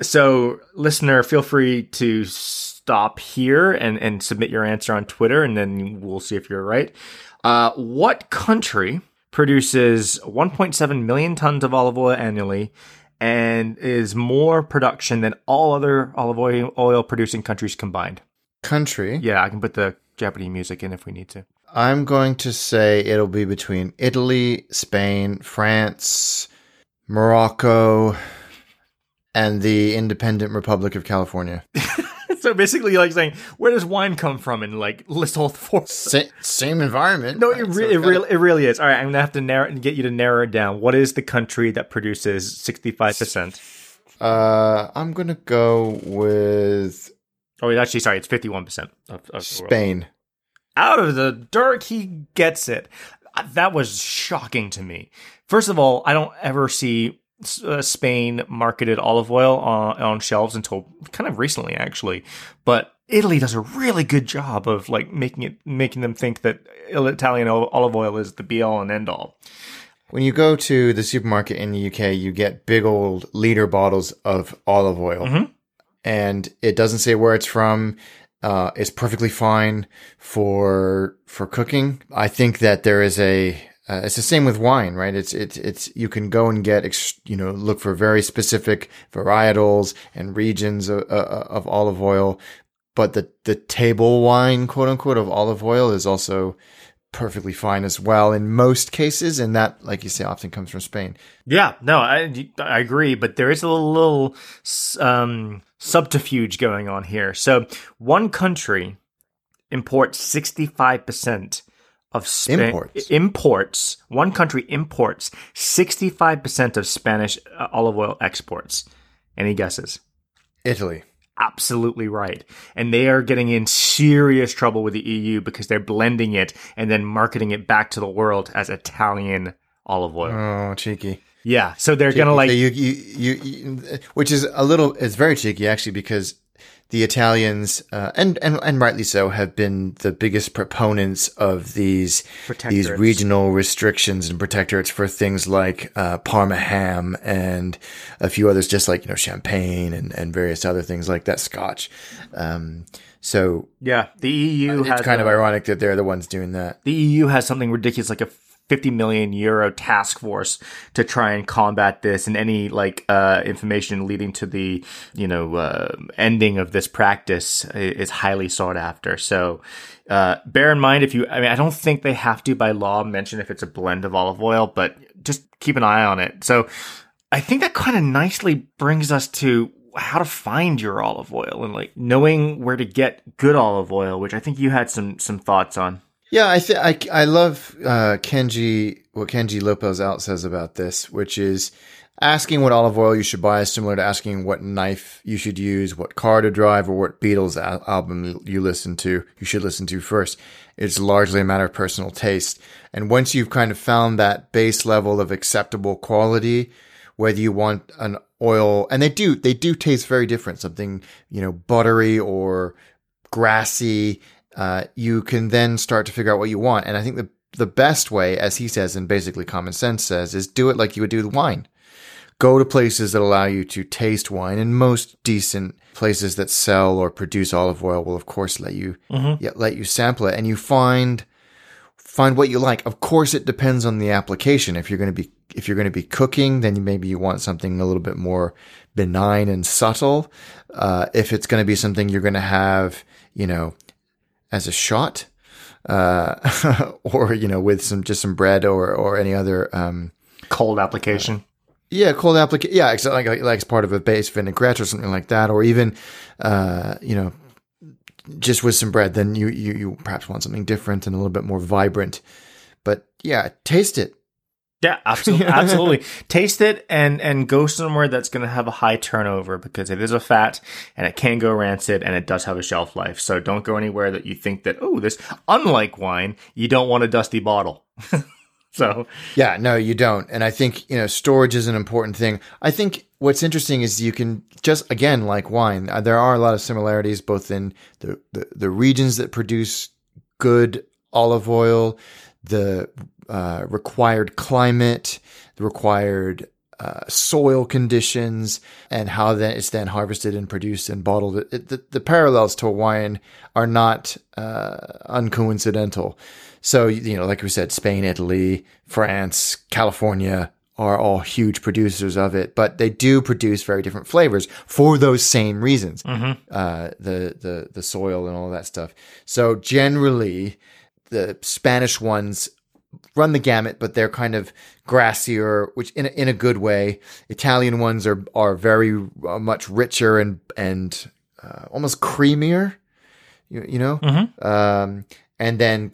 So, listener, feel free to stop here and and submit your answer on Twitter, and then we'll see if you're right. Uh, what country produces 1.7 million tons of olive oil annually and is more production than all other olive oil, oil producing countries combined. Country? Yeah, I can put the Japanese music in if we need to. I'm going to say it'll be between Italy, Spain, France, Morocco, and the independent Republic of California. so basically, like saying, where does wine come from? And like list all four. Sa- same environment. No, it, re- so it, really, it really is. All right, I'm gonna have to narrow and get you to narrow it down. What is the country that produces 65 percent? Uh, I'm gonna go with. Oh, actually, sorry, it's 51 percent of, of Spain. Out of the dirt, he gets it. That was shocking to me. First of all, I don't ever see uh, Spain marketed olive oil on, on shelves until kind of recently, actually. But Italy does a really good job of like making it making them think that Italian olive oil is the be all and end all. When you go to the supermarket in the UK, you get big old liter bottles of olive oil, mm-hmm. and it doesn't say where it's from. Uh, it's perfectly fine for for cooking. I think that there is a uh, it's the same with wine, right? It's it's it's you can go and get you know look for very specific varietals and regions of, uh, of olive oil, but the the table wine, quote unquote, of olive oil is also perfectly fine as well in most cases, and that, like you say, often comes from Spain. Yeah, no, I I agree, but there is a little, little um, subterfuge going on here. So one country imports sixty five percent of Spa- Imports. imports. One country imports 65% of Spanish uh, olive oil exports. Any guesses? Italy. Absolutely right. And they are getting in serious trouble with the EU because they're blending it and then marketing it back to the world as Italian olive oil. Oh, cheeky. yeah. So they're going to like So you, you, you, you, which is a little, it's very cheeky actually because the Italians, uh, and, and, and rightly so, have been the biggest proponents of these, these regional restrictions and protectorates for things like, uh, Parma ham and a few others, just like, you know, champagne and, and various other things like that, scotch. Um, so Yeah, the EU has it's kind of ironic that they're the ones doing that. the EU has something ridiculous like a 50 million euro task force to try and combat this and any like uh, information leading to the you know uh, ending of this practice is highly sought after. So uh, bear in mind if you i mean i don't think they have to by law mention if it's a blend of olive oil but just keep an eye on it. So i think that kind of nicely brings us to how to find your olive oil and like knowing where to get good olive oil which i think you had some some thoughts on Yeah, I I I love uh, Kenji what Kenji Lopez-Alt says about this, which is asking what olive oil you should buy is similar to asking what knife you should use, what car to drive, or what Beatles al- album you listen to. You should listen to first. It's largely a matter of personal taste, and once you've kind of found that base level of acceptable quality, whether you want an oil, and they do they do taste very different, something you know buttery or grassy, uh, you can then start to figure out what you want. And I think the the best way, as he says, and basically common sense says, is do it like you would do with wine. Go to places that allow you to taste wine, and most decent places that sell or produce olive oil will, of course, let you yeah, let you sample it, and you find find what you like. Of course, it depends on the application. If you're going to be if you're going to be cooking, then maybe you want something a little bit more benign and subtle. Uh, if it's going to be something you're going to have, you know, as a shot, uh, or you know, with some just some bread or or any other. Um, cold application yeah, cold application. Yeah, ex- like like as part of a base vinaigrette or something like that, or even, uh, you know, just with some bread. Then you you you perhaps want something different and a little bit more vibrant. But yeah, taste it. Yeah, absolutely. absolutely. Taste it and and go somewhere that's going to have a high turnover because it is a fat and it can go rancid and it does have a shelf life. So don't go anywhere that you think that oh, this unlike wine, you don't want a dusty bottle. so Yeah, no, you don't. And I think, you know, storage is an important thing. I think what's interesting is you can just, again, like wine, uh, there are a lot of similarities both in the, the, the regions that produce good olive oil, the uh, required climate, the required uh, soil conditions, and how then it's then harvested and produced and bottled. It, the, the parallels to wine are not uh, uncoincidental. So, you know, like we said, Spain, Italy, France, California are all huge producers of it, but they do produce very different flavors for those same reasons. Uh, the, the, the soil and all that stuff. So generally, the Spanish ones run the gamut, but they're kind of grassier, which in a, in a good way. Italian ones are are very uh, much richer and and uh, almost creamier. You, you know, um, and then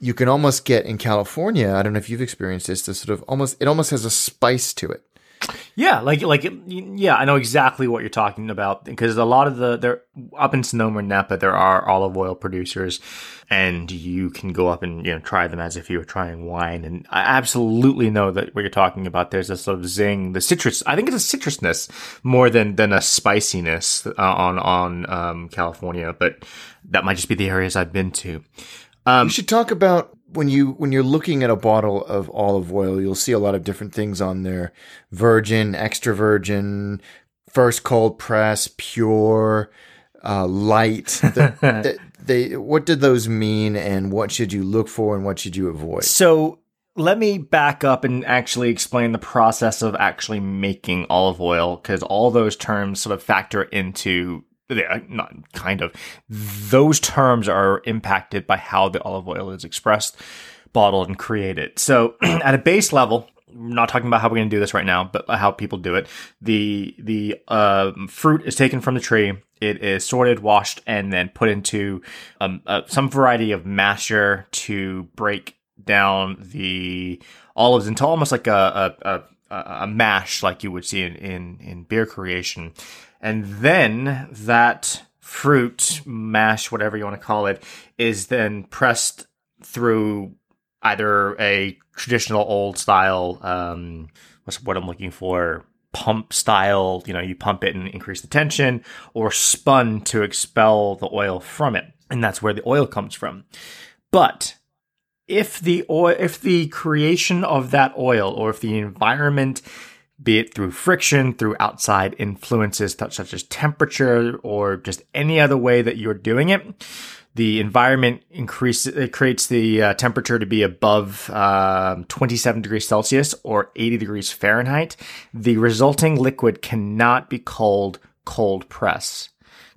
you can almost get in California. I don't know if you've experienced this. This sort of almost it almost has a spice to it. Yeah, like like yeah, I know exactly what you're talking about because a lot of the there up in Sonoma and Napa there are olive oil producers, and you can go up and you know try them as if you were trying wine. And I absolutely know that what you're talking about. There's a sort of zing, the citrus. I think it's a citrusness more than than a spiciness uh, on on um, California, but that might just be the areas I've been to. Um, you should talk about when you when you're looking at a bottle of olive oil, you'll see a lot of different things on there: virgin, extra virgin, first cold press, pure, uh, light. The, the, they what did those mean, and what should you look for, and what should you avoid? So let me back up and actually explain the process of actually making olive oil because all those terms sort of factor into not kind of those terms are impacted by how the olive oil is expressed bottled and created so at a base level I'm not talking about how we're going to do this right now, but how people do it. The the uh, fruit is taken from the tree. It is sorted, washed, and then put into um, uh, some variety of masher to break down the olives into almost like a a, a, a mash, like you would see in, in in beer creation, and then that fruit mash, whatever you want to call it, is then pressed through either a traditional old style, um, what's what I'm looking for, pump style, you know, you pump it and increase the tension, or spun to expel the oil from it. And that's where the oil comes from. But if the oil, if the creation of that oil or if the environment be it through friction, through outside influences such as temperature or just any other way that you're doing it, the environment increases it creates the uh, temperature to be above uh, 27 degrees celsius or 80 degrees fahrenheit the resulting liquid cannot be called cold press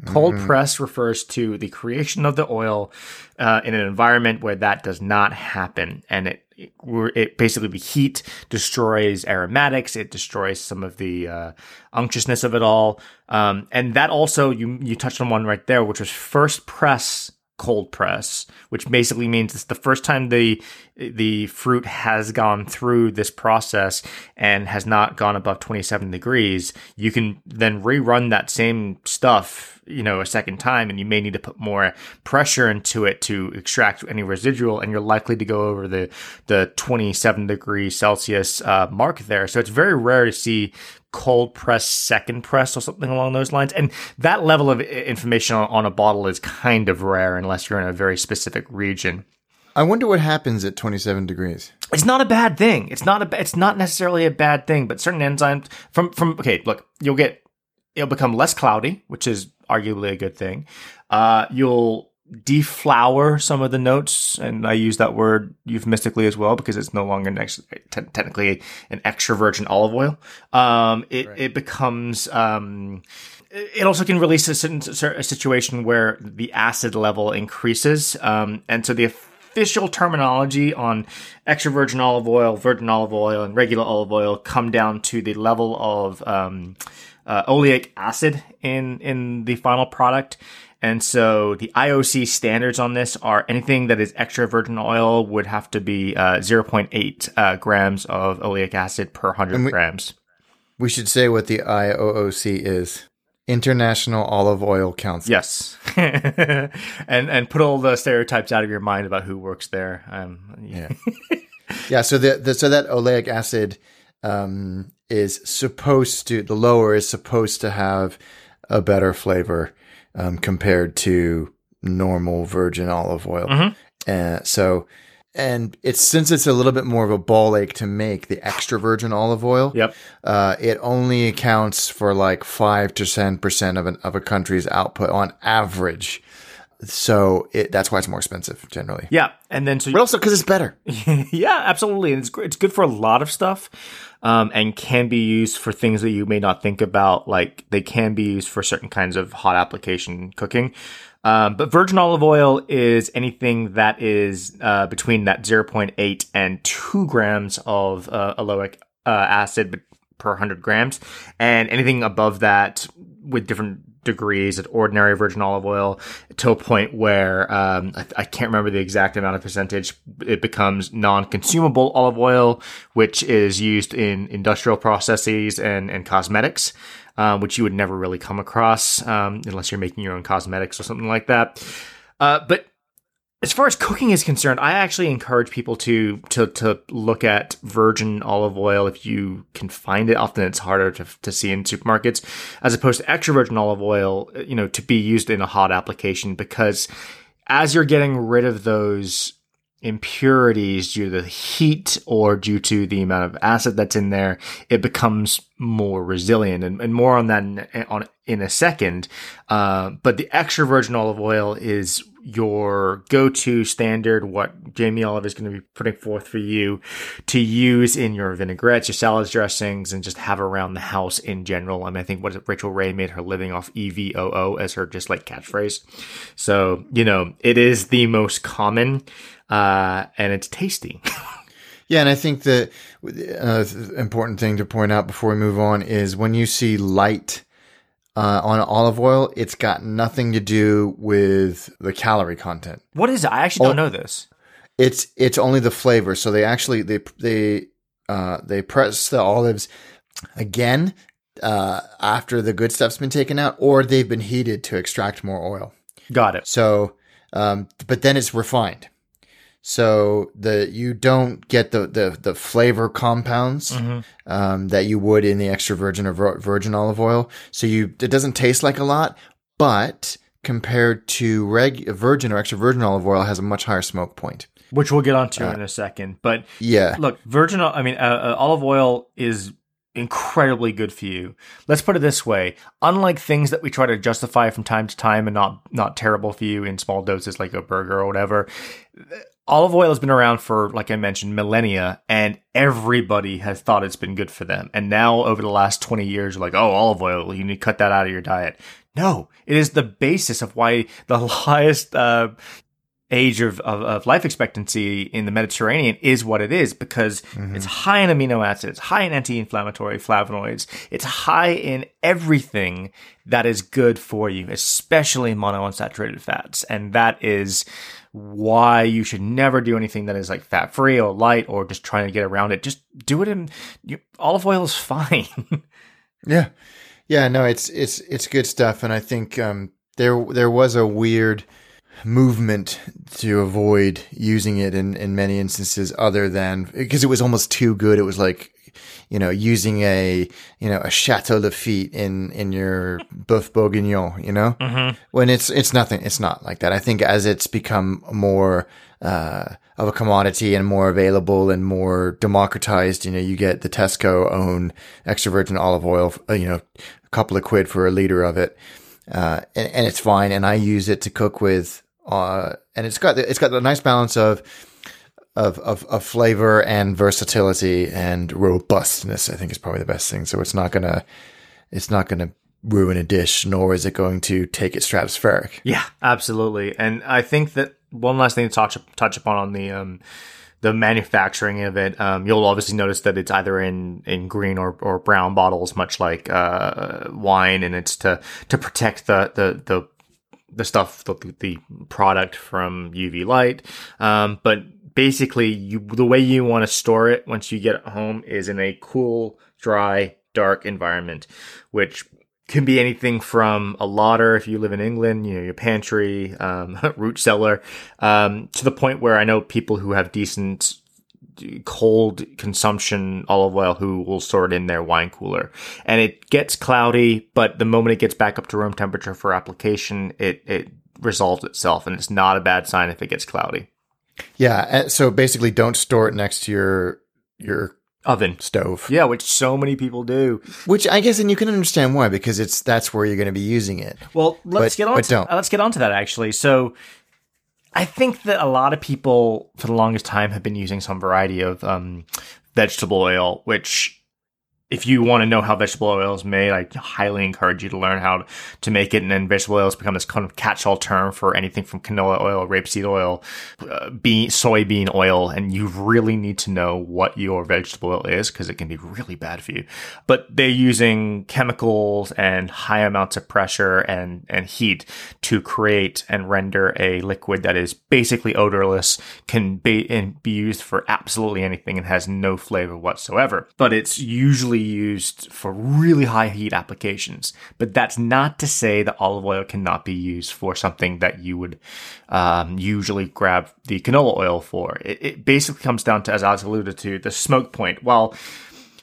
cold mm-hmm. press refers to the creation of the oil uh, in an environment where that does not happen and it it basically the heat destroys aromatics. It destroys some of the uh, unctuousness of it all. Um, and that also you you touched on one right there which was first press cold press, which basically means it's the first time the the fruit has gone through this process and has not gone above 27 degrees, you can then rerun that same stuff, you know, a second time and you may need to put more pressure into it to extract any residual and you're likely to go over the the 27 degree Celsius uh, mark there. So it's very rare to see cold press second press or something along those lines. And that level of information on, a bottle is kind of rare unless you're in a very specific region. I wonder what happens at 27 degrees. It's not a bad thing. It's not a. It's not necessarily a bad thing. But certain enzymes from from okay, look, you'll get it'll become less cloudy, which is arguably a good thing. Uh, you'll deflower some of the notes, and I use that word euphemistically as well because it's no longer an ex- te- technically an extra virgin olive oil. Um, it right. it becomes um, it also can release a, a, situation where the acid level increases, um, and so the official terminology on extra virgin olive oil, virgin olive oil, and regular olive oil come down to the level of um, uh, oleic acid in in the final product. And so the IOC standards on this are anything that is extra virgin oil would have to be uh, 0.8 uh, grams of oleic acid per 100 we, grams. We should say what the IOOC is. International Olive Oil Council. Yes, and and put all the stereotypes out of your mind about who works there. Um, yeah, yeah. So the, the so that oleic acid um, is supposed to the lower is supposed to have a better flavor um, compared to normal virgin olive oil. Mm-hmm. Uh, so, and it's since it's a little bit more of a ball ache to make the extra virgin olive oil. Yep. Uh, it only accounts for like five to ten percent of an of a country's output on average. So it, that's why it's more expensive generally. Yeah, and then so but also because it's better. yeah, absolutely, and it's it's good for a lot of stuff um, and can be used for things that you may not think about. Like they can be used for certain kinds of hot application cooking. Um, but virgin olive oil is anything that is uh, between that 0.8 and 2 grams of uh, oleic uh, acid per 100 grams. And anything above that with different degrees at ordinary virgin olive oil to a point where um, I, I, can't remember the exact amount of percentage. It becomes non-consumable olive oil, which is used in industrial processes and, and cosmetics, uh, which you would never really come across um, unless you're making your own cosmetics or something like that. Uh, but as far as cooking is concerned, I actually encourage people to to to look at virgin olive oil if you can find it. Often it's harder to, to see in supermarkets, as opposed to extra virgin olive oil, you know, to be used in a hot application because as you're getting rid of those impurities due to the heat or due to the amount of acid that's in there, it becomes more resilient and, and more on that in, on in a second. Uh, but the extra virgin olive oil is your go-to standard, what Jamie Oliver is going to be putting forth for you to use in your vinaigrettes, your salad dressings, and just have around the house in general. I mean, I think what Rachael Ray made her living off EVOO as her just like catchphrase. So, you know, it is the most common, uh, and it's tasty. Yeah, and I think that another important thing to point out before we move on is when you see light uh, on olive oil, it's got nothing to do with the calorie content. What is it? I actually don't oh, know this. It's it's only the flavor. So they actually they they uh, they press the olives again uh, after the good stuff's been taken out, or they've been heated to extract more oil. Got it. So, um, but then it's refined. So the you don't get the the, the flavor compounds mm-hmm. um, that you would in the extra virgin or virgin olive oil. So you it doesn't taste like a lot, but compared to reg virgin or extra virgin olive oil, has a much higher smoke point. Which we'll get onto uh, in a second. But yeah, look, virgin. I mean, uh, uh, olive oil is incredibly good for you. Let's put it this way: unlike things that we try to justify from time to time and not not terrible for you in small doses, like a burger or whatever, olive oil has been around for, like I mentioned, millennia, and everybody has thought it's been good for them. And now, over the last 20 years, like, oh, olive oil, you need to cut that out of your diet. No, it is the basis of why the highest uh, age of, of, of, life expectancy in the Mediterranean is what it is because mm-hmm. it's high in amino acids, high in anti-inflammatory flavonoids. It's high in everything that is good for you, especially monounsaturated fats. And that is why you should never do anything that is like fat free or light or just trying to get around it. Just do it in you, olive oil is fine. yeah. Yeah, no, it's it's it's good stuff and I think um, there there was a weird movement to avoid using it in, in many instances other than because it was almost too good. It was like, you know, using a, you know, a Chateau Lafite in, in your boeuf bourguignon, you know, mm-hmm. when it's, it's nothing. It's not like that. I think as it's become more, uh, of a commodity and more available and more democratized, you know, you get the Tesco own extra virgin olive oil, uh, you know, a couple of quid for a liter of it. Uh, and, and, it's fine. And I use it to cook with uh, and it's got it's got a nice balance of, of of of flavor and versatility and robustness. I think is probably the best thing. So it's not gonna it's not gonna ruin a dish, nor is it going to take it stratospheric. Yeah, absolutely. And I think that one last thing to touch touch upon on the um, the manufacturing of it, um, you'll obviously notice that it's either in, in green or, or brown bottles, much like uh, wine, and it's to to protect the the the the stuff, the, the product from UV light. Um, but basically, you, the way you want to store it once you get home is in a cool, dry, dark environment, which can be anything from a larder if you live in England, you know, your pantry, um, root cellar, um, to the point where I know people who have decent cold consumption olive oil who will store it in their wine cooler. And it gets cloudy, but the moment it gets back up to room temperature for application, it, it resolves itself. And it's not a bad sign if it gets cloudy. Yeah. So basically, don't store it next to your your oven stove. Yeah, which so many people do. Which I guess, and you can understand why because it's that's where you're going to be using it. Well, let's but, get on. To, don't. let's get on to that actually. So I think that a lot of people for the longest time have been using some variety of um, vegetable oil, which if you want to know how vegetable oil is made, I highly encourage you to learn how to make it. And then vegetable oil has become this kind of catch-all term for anything from canola oil, rapeseed oil, uh, bean, soybean oil. And you really need to know what your vegetable oil is because it can be really bad for you. But they're using chemicals and high amounts of pressure and, and heat to create and render a liquid that is basically odorless, can be, and be used for absolutely anything and has no flavor whatsoever. But it's usually used for really high heat applications. But that's not to say that olive oil cannot be used for something that you would um, usually grab the canola oil for. It, it basically comes down to, as Alex alluded to, the smoke point. While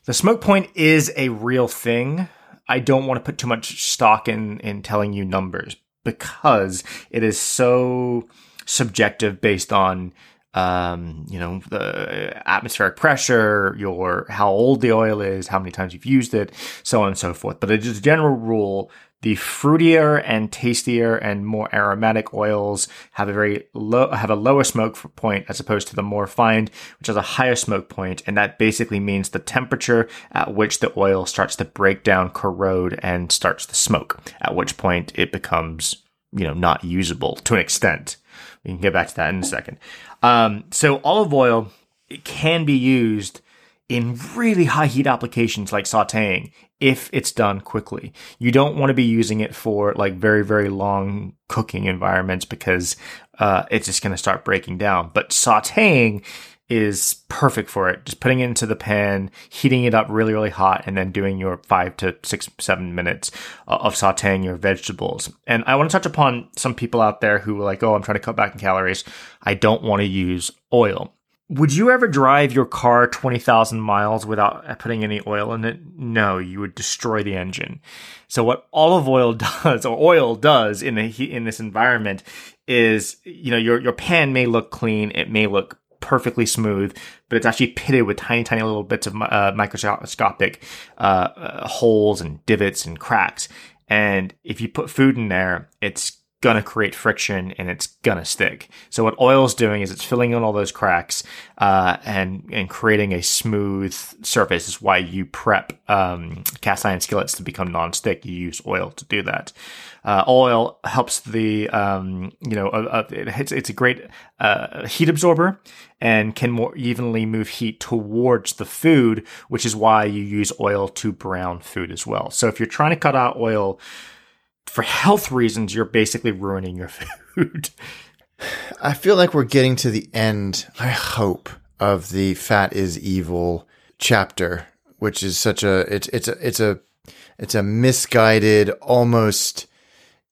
the smoke point is a real thing, I don't want to put too much stock in in telling you numbers because it is so subjective based on um, you know, the atmospheric pressure, your how old the oil is, how many times you've used it, so on and so forth. But as a general rule, the fruitier and tastier and more aromatic oils have a very low have a lower smoke point as opposed to the more refined, which has a higher smoke point, and that basically means the temperature at which the oil starts to break down, corrode, and starts to smoke. At which point it becomes you know not usable to an extent. We can get back to that in a second. Um, so olive oil can be used in really high heat applications like sauteing if it's done quickly. You don't want to be using it for like very, very long cooking environments because uh, it's just going to start breaking down. But sauteing is perfect for it. Just putting it into the pan, heating it up really, really hot, and then doing your five to six, seven minutes uh, of sauteing your vegetables. And I want to touch upon some people out there who are like, oh, I'm trying to cut back in calories. I don't want to use oil. Would you ever drive your car 20,000 miles without putting any oil in it? No, you would destroy the engine. So what olive oil does or oil does in the in this environment is, you know, your your pan may look clean, it may look perfectly smooth, but it's actually pitted with tiny, tiny little bits of uh, microscopic uh, uh, holes and divots and cracks. And if you put food in there, it's gonna create friction and it's gonna stick. So what oil's doing is it's filling in all those cracks uh, and and creating a smooth surface. Is why you prep um, cast iron skillets to become non-stick. You use oil to do that. Uh, oil helps the um, you know uh, it's it's a great uh, heat absorber and can more evenly move heat towards the food, which is why you use oil to brown food as well. So if you're trying to cut out oil for health reasons, you're basically ruining your food. I feel like we're getting to the end, I hope, of the fat is evil chapter, which is such a it's it's a it's a it's a misguided, almost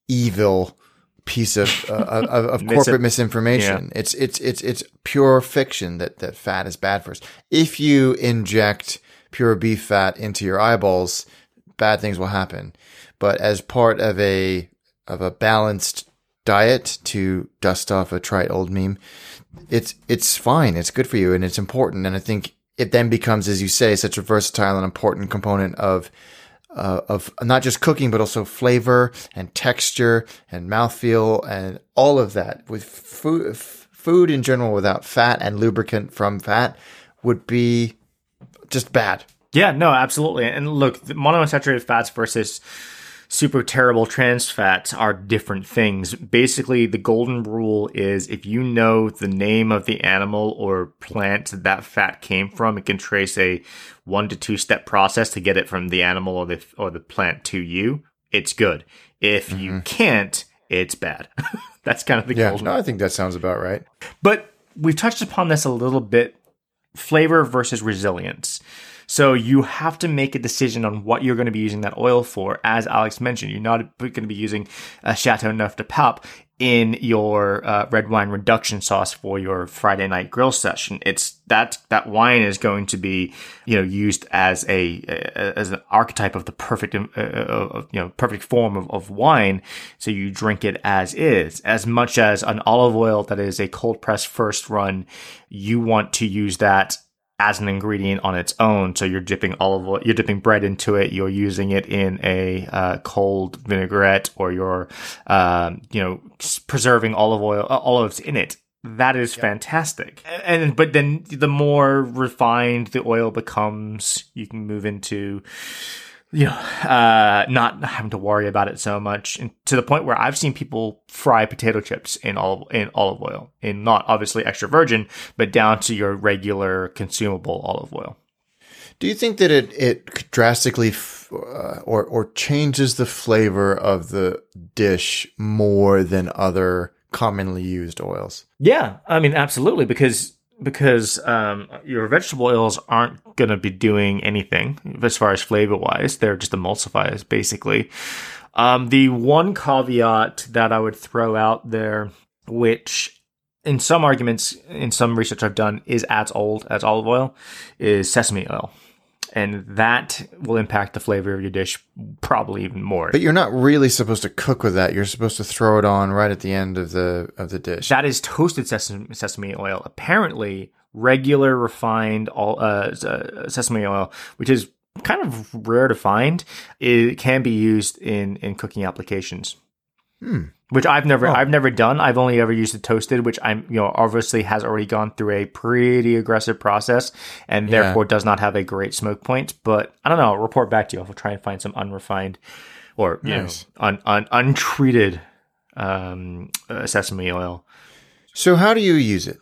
evil piece of uh, of, of corporate misinformation. Yeah. It's it's it's it's pure fiction that that fat is bad for us. If you inject pure beef fat into your eyeballs, bad things will happen but as part of a of a balanced diet to dust off a trite old meme, it's it's fine. It's good for you and it's important. And I think it then becomes, as you say, such a versatile and important component of uh, of not just cooking, but also flavor and texture and mouthfeel and all of that. With food, food in general, without fat and lubricant from fat, would be just bad. Yeah, no, absolutely. And look, monounsaturated fats versus super terrible trans fats are different things. Basically, the golden rule is if you know the name of the animal or plant that fat came from, it can trace a one to two step process to get it from the animal or the or the plant to you. It's good. If mm-hmm. you can't, it's bad. That's kind of the yeah, golden. No, I think that sounds about right. But we've touched upon this a little bit: flavor versus resilience. So you have to make a decision on what you're going to be using that oil for. As Alex mentioned, you're not going to be using a Chateauneuf du Pape in your uh, red wine reduction sauce for your Friday night grill session. It's that that wine is going to be you know used as a, as an archetype of the perfect uh, uh you know perfect form of, of wine. So you drink it as is. As much as an olive oil that is a cold press first run, you want to use that as an ingredient on its own. So you're dipping olive oil, you're dipping bread into it. You're using it in a uh, cold vinaigrette, or you're, um, you know, preserving olive oil, uh, olives in it. That is fantastic. And but then the more refined the oil becomes, you can move into you know, uh, not having to worry about it so much, and to the point where I've seen people fry potato chips in olive in olive oil, in not obviously extra virgin, but down to your regular consumable olive oil. Do you think that it it drastically f- uh, or or changes the flavor of the dish more than other commonly used oils? Yeah, I mean absolutely because because um, your vegetable oils aren't going to be doing anything as far as flavor wise. They're just emulsifiers, basically. Um, the one caveat that I would throw out there, which in some arguments, in some research I've done, is as old as olive oil, is sesame oil and that will impact the flavor of your dish probably even more. But you're not really supposed to cook with that. You're supposed to throw it on right at the end of the of the dish. That is toasted sesame, sesame oil. Apparently, regular refined all, uh, uh, sesame oil, which is kind of rare to find, it can be used in in cooking applications. Hmm which I've never oh. I've never done. I've only ever used the toasted, which I'm you know obviously has already gone through a pretty aggressive process and yeah. therefore does not have a great smoke point. But I don't know. I'll report back to you. I'll try and find some unrefined or you nice. know un, un, untreated um, uh, sesame oil. So how do you use it?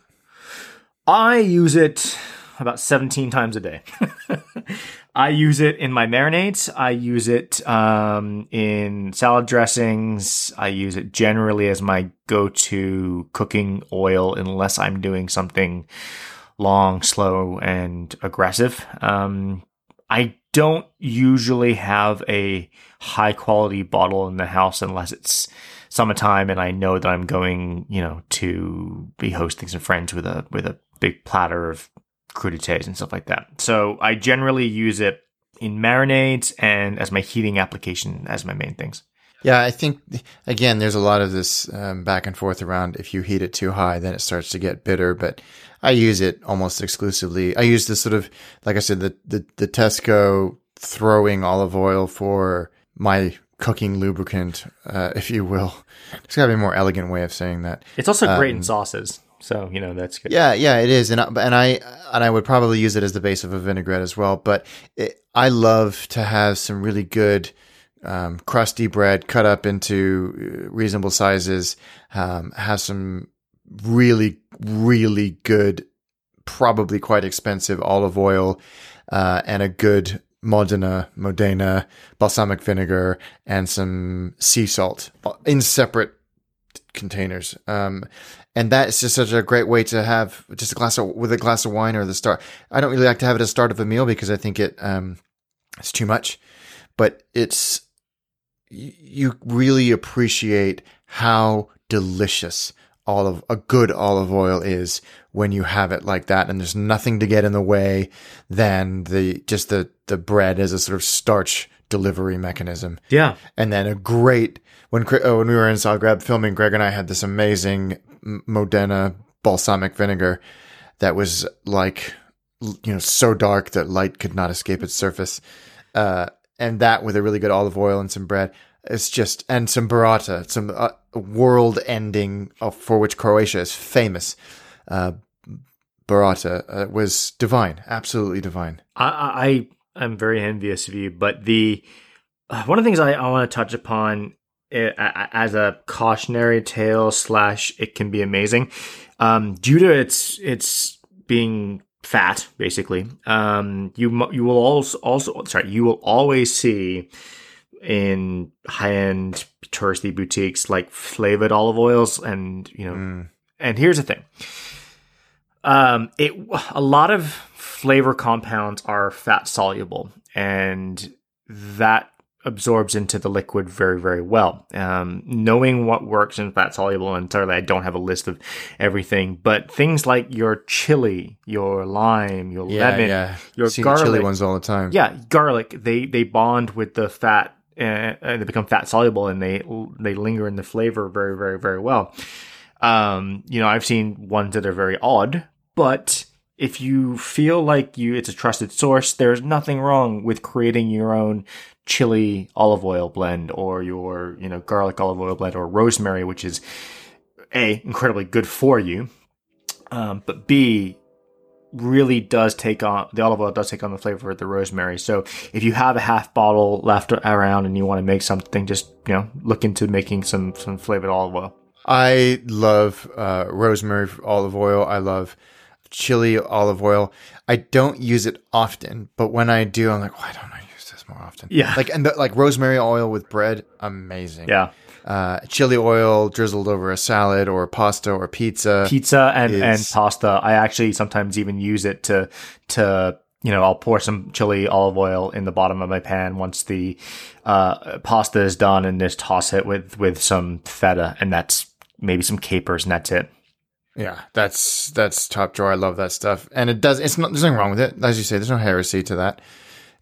I use it about 17 times a day. I use it in my marinades. I use it um, in salad dressings. I use it generally as my go to cooking oil unless I'm doing something long, slow, and aggressive. Um, I don't usually have a high quality bottle in the house unless it's summertime and I know that I'm going, you know, to be hosting some friends with a with a big platter of crudités and stuff like that. So I generally use it in marinades and as my heating application as my main things. Yeah, I think again, there's a lot of this um, back and forth around. If you heat it too high, then it starts to get bitter. But I use it almost exclusively. I use this sort of, like I said, the the, the Tesco throwing olive oil for my cooking lubricant, uh, if you will. It's got to be a more elegant way of saying that. It's also great um, in sauces. So you know that's good. Yeah, yeah, it is, and and I and I would probably use it as the base of a vinaigrette as well. But it, I love to have some really good um, crusty bread cut up into uh, reasonable sizes. Um, have some really really good, probably quite expensive olive oil, uh, and a good Modena, Modena balsamic vinegar, and some sea salt in separate containers. Um, and that is just such a great way to have just a glass of with a glass of wine or the start. I don't really like to have it as start of a meal because I think it um, it's too much, but it's you really appreciate how delicious olive a good olive oil is when you have it like that and there's nothing to get in the way than the just the the bread as a sort of starch delivery mechanism. Yeah. And then a great when oh, when we were in Zagreb filming, Greg and I had this amazing Modena balsamic vinegar that was like you know so dark that light could not escape its surface, uh, and that with a really good olive oil and some bread. It's just and some burrata, some uh, world-ending for which Croatia is famous. Uh, burrata uh, was divine, absolutely divine. I, I am very envious of you, but the uh, one of the things I, I want to touch upon as a cautionary tale slash it can be amazing um, due to its its being fat basically um, you you will also also sorry you will always see in high end touristy boutiques like flavored olive oils and you know mm. and here's the thing um it a lot of flavor compounds are fat soluble and that absorbs into the liquid very, very well. Um, knowing what works in fat soluble, and certainly I don't have a list of everything, but things like your chili, your lime, your yeah, lemon, yeah. your See garlic, chili ones all the time. Yeah, garlic. They they bond with the fat and, and they become fat soluble, and they they linger in the flavor very, very, very well. Um, you know, I've seen ones that are very odd, but if you feel like you it's a trusted source, there's nothing wrong with creating your own chili olive oil blend or your, you know, garlic olive oil blend or rosemary, which is A, incredibly good for you. Um, but B, really does take on the olive oil does take on the flavor of the rosemary. So if you have a half bottle left around and you want to make something, just you know look into making some some flavored olive oil. I love uh, rosemary olive oil. I love chili olive oil. I don't use it often, but when I do, I'm like, why don't I more often. Yeah, like and the, like rosemary oil with bread, amazing. Yeah. Uh, chili oil drizzled over a salad or pasta or pizza. Pizza and, is... and pasta. I actually sometimes even use it to to you know I'll pour some chili olive oil in the bottom of my pan once the uh, pasta is done and just toss it with with some feta and that's maybe some capers and that's it. Yeah, that's that's top drawer. I love that stuff, and it does. It's not. There's nothing wrong with it, as you say. There's no heresy to that.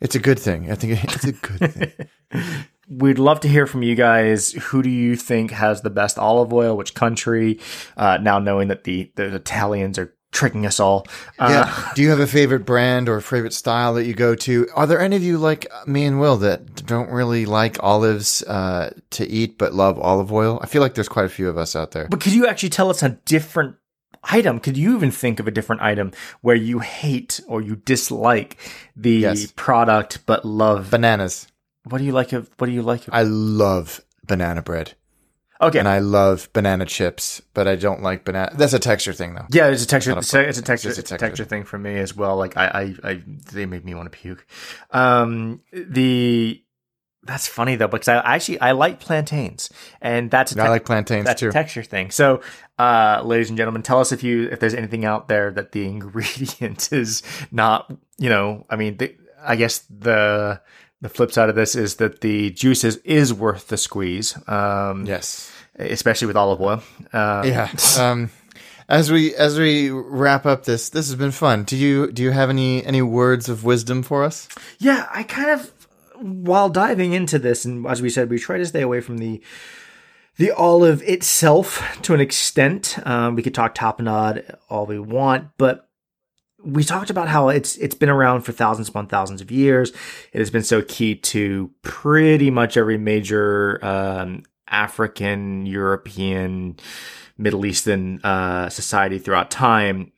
It's a good thing. I think it's a good thing. We'd love to hear from you guys. Who do you think has the best olive oil? Which country? Uh, now knowing that the, the Italians are tricking us all. Uh, yeah. Do you have a favorite brand or favorite style that you go to? Are there any of you like me and Will that don't really like olives uh, to eat but love olive oil? I feel like there's quite a few of us out there. But could you actually tell us a different item could you even think of a different item where you hate or you dislike the yes. product but love bananas what do you like of what do you like of i love banana bread Okay. And I love banana chips, but I don't like banana. That's a texture thing, though. Yeah, it's a texture. It's a, it's a texture. It's It's just a a texture. texture thing for me as well. Like I, I, I they make me want to puke. Um, the that's funny though because I actually I like plantains, and that's a I te- like plantains that's too. a texture thing. So, uh, ladies and gentlemen, tell us if you if there's anything out there that the ingredient is not. You know, I mean, the, I guess the the flip side of this is that the juices is worth the squeeze. Um, yes. especially with olive oil. Uh, Yeah. Um, as we as we wrap up this, this has been fun. Do you do you have any any words of wisdom for us? Yeah, I kind of while diving into this, and as we said, we try to stay away from the the olive itself to an extent. Um, we could talk tapenade all we want, but we talked about how it's it's been around for thousands upon thousands of years. It has been so key to pretty much every major um, African, European, Middle Eastern uh, society throughout time.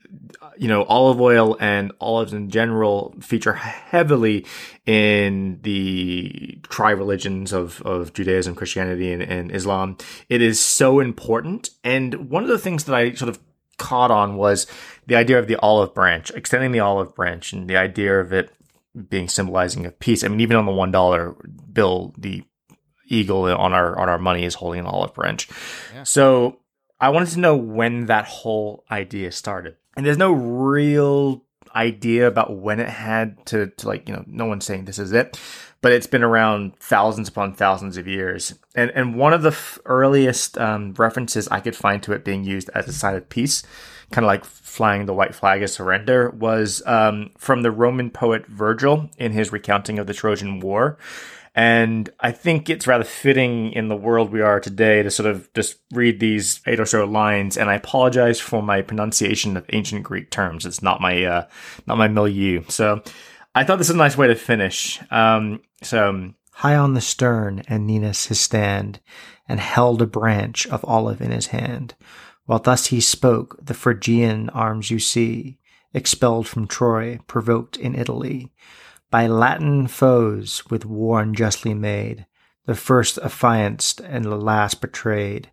You know, olive oil and olives in general feature heavily in the tri religions of, of Judaism, Christianity, and, and Islam. It is so important. And one of the things that I sort of caught on was the idea of the olive branch, extending the olive branch, and the idea of it being symbolizing of peace. I mean, even on the one dollar bill, the eagle on our on our money is holding an olive branch. Yeah. So I wanted to know when that whole idea started, and there's no real idea about when it had to to like you know no one's saying this is it but it's been around thousands upon thousands of years. And and one of the f- earliest um, references i could find to it being used as a sign of peace kind of like flying the white flag of surrender was um, from the roman poet virgil in his recounting of the trojan war and I think it's rather fitting in the world we are today to sort of just read these eight or so lines. And I apologize for my pronunciation of ancient Greek terms. It's not my uh, not my milieu. So I thought this was a nice way to finish. Um, so high on the stern, Aeneas his stand, and held a branch of olive in his hand. While thus he spoke, the Phrygian arms you see, expelled from Troy, provoked in Italy by Latin foes with war unjustly made, the first affianced and the last betrayed.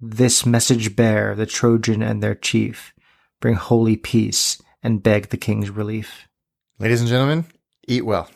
This message bear the Trojan and their chief, bring holy peace and beg the king's relief. Ladies and gentlemen, eat well.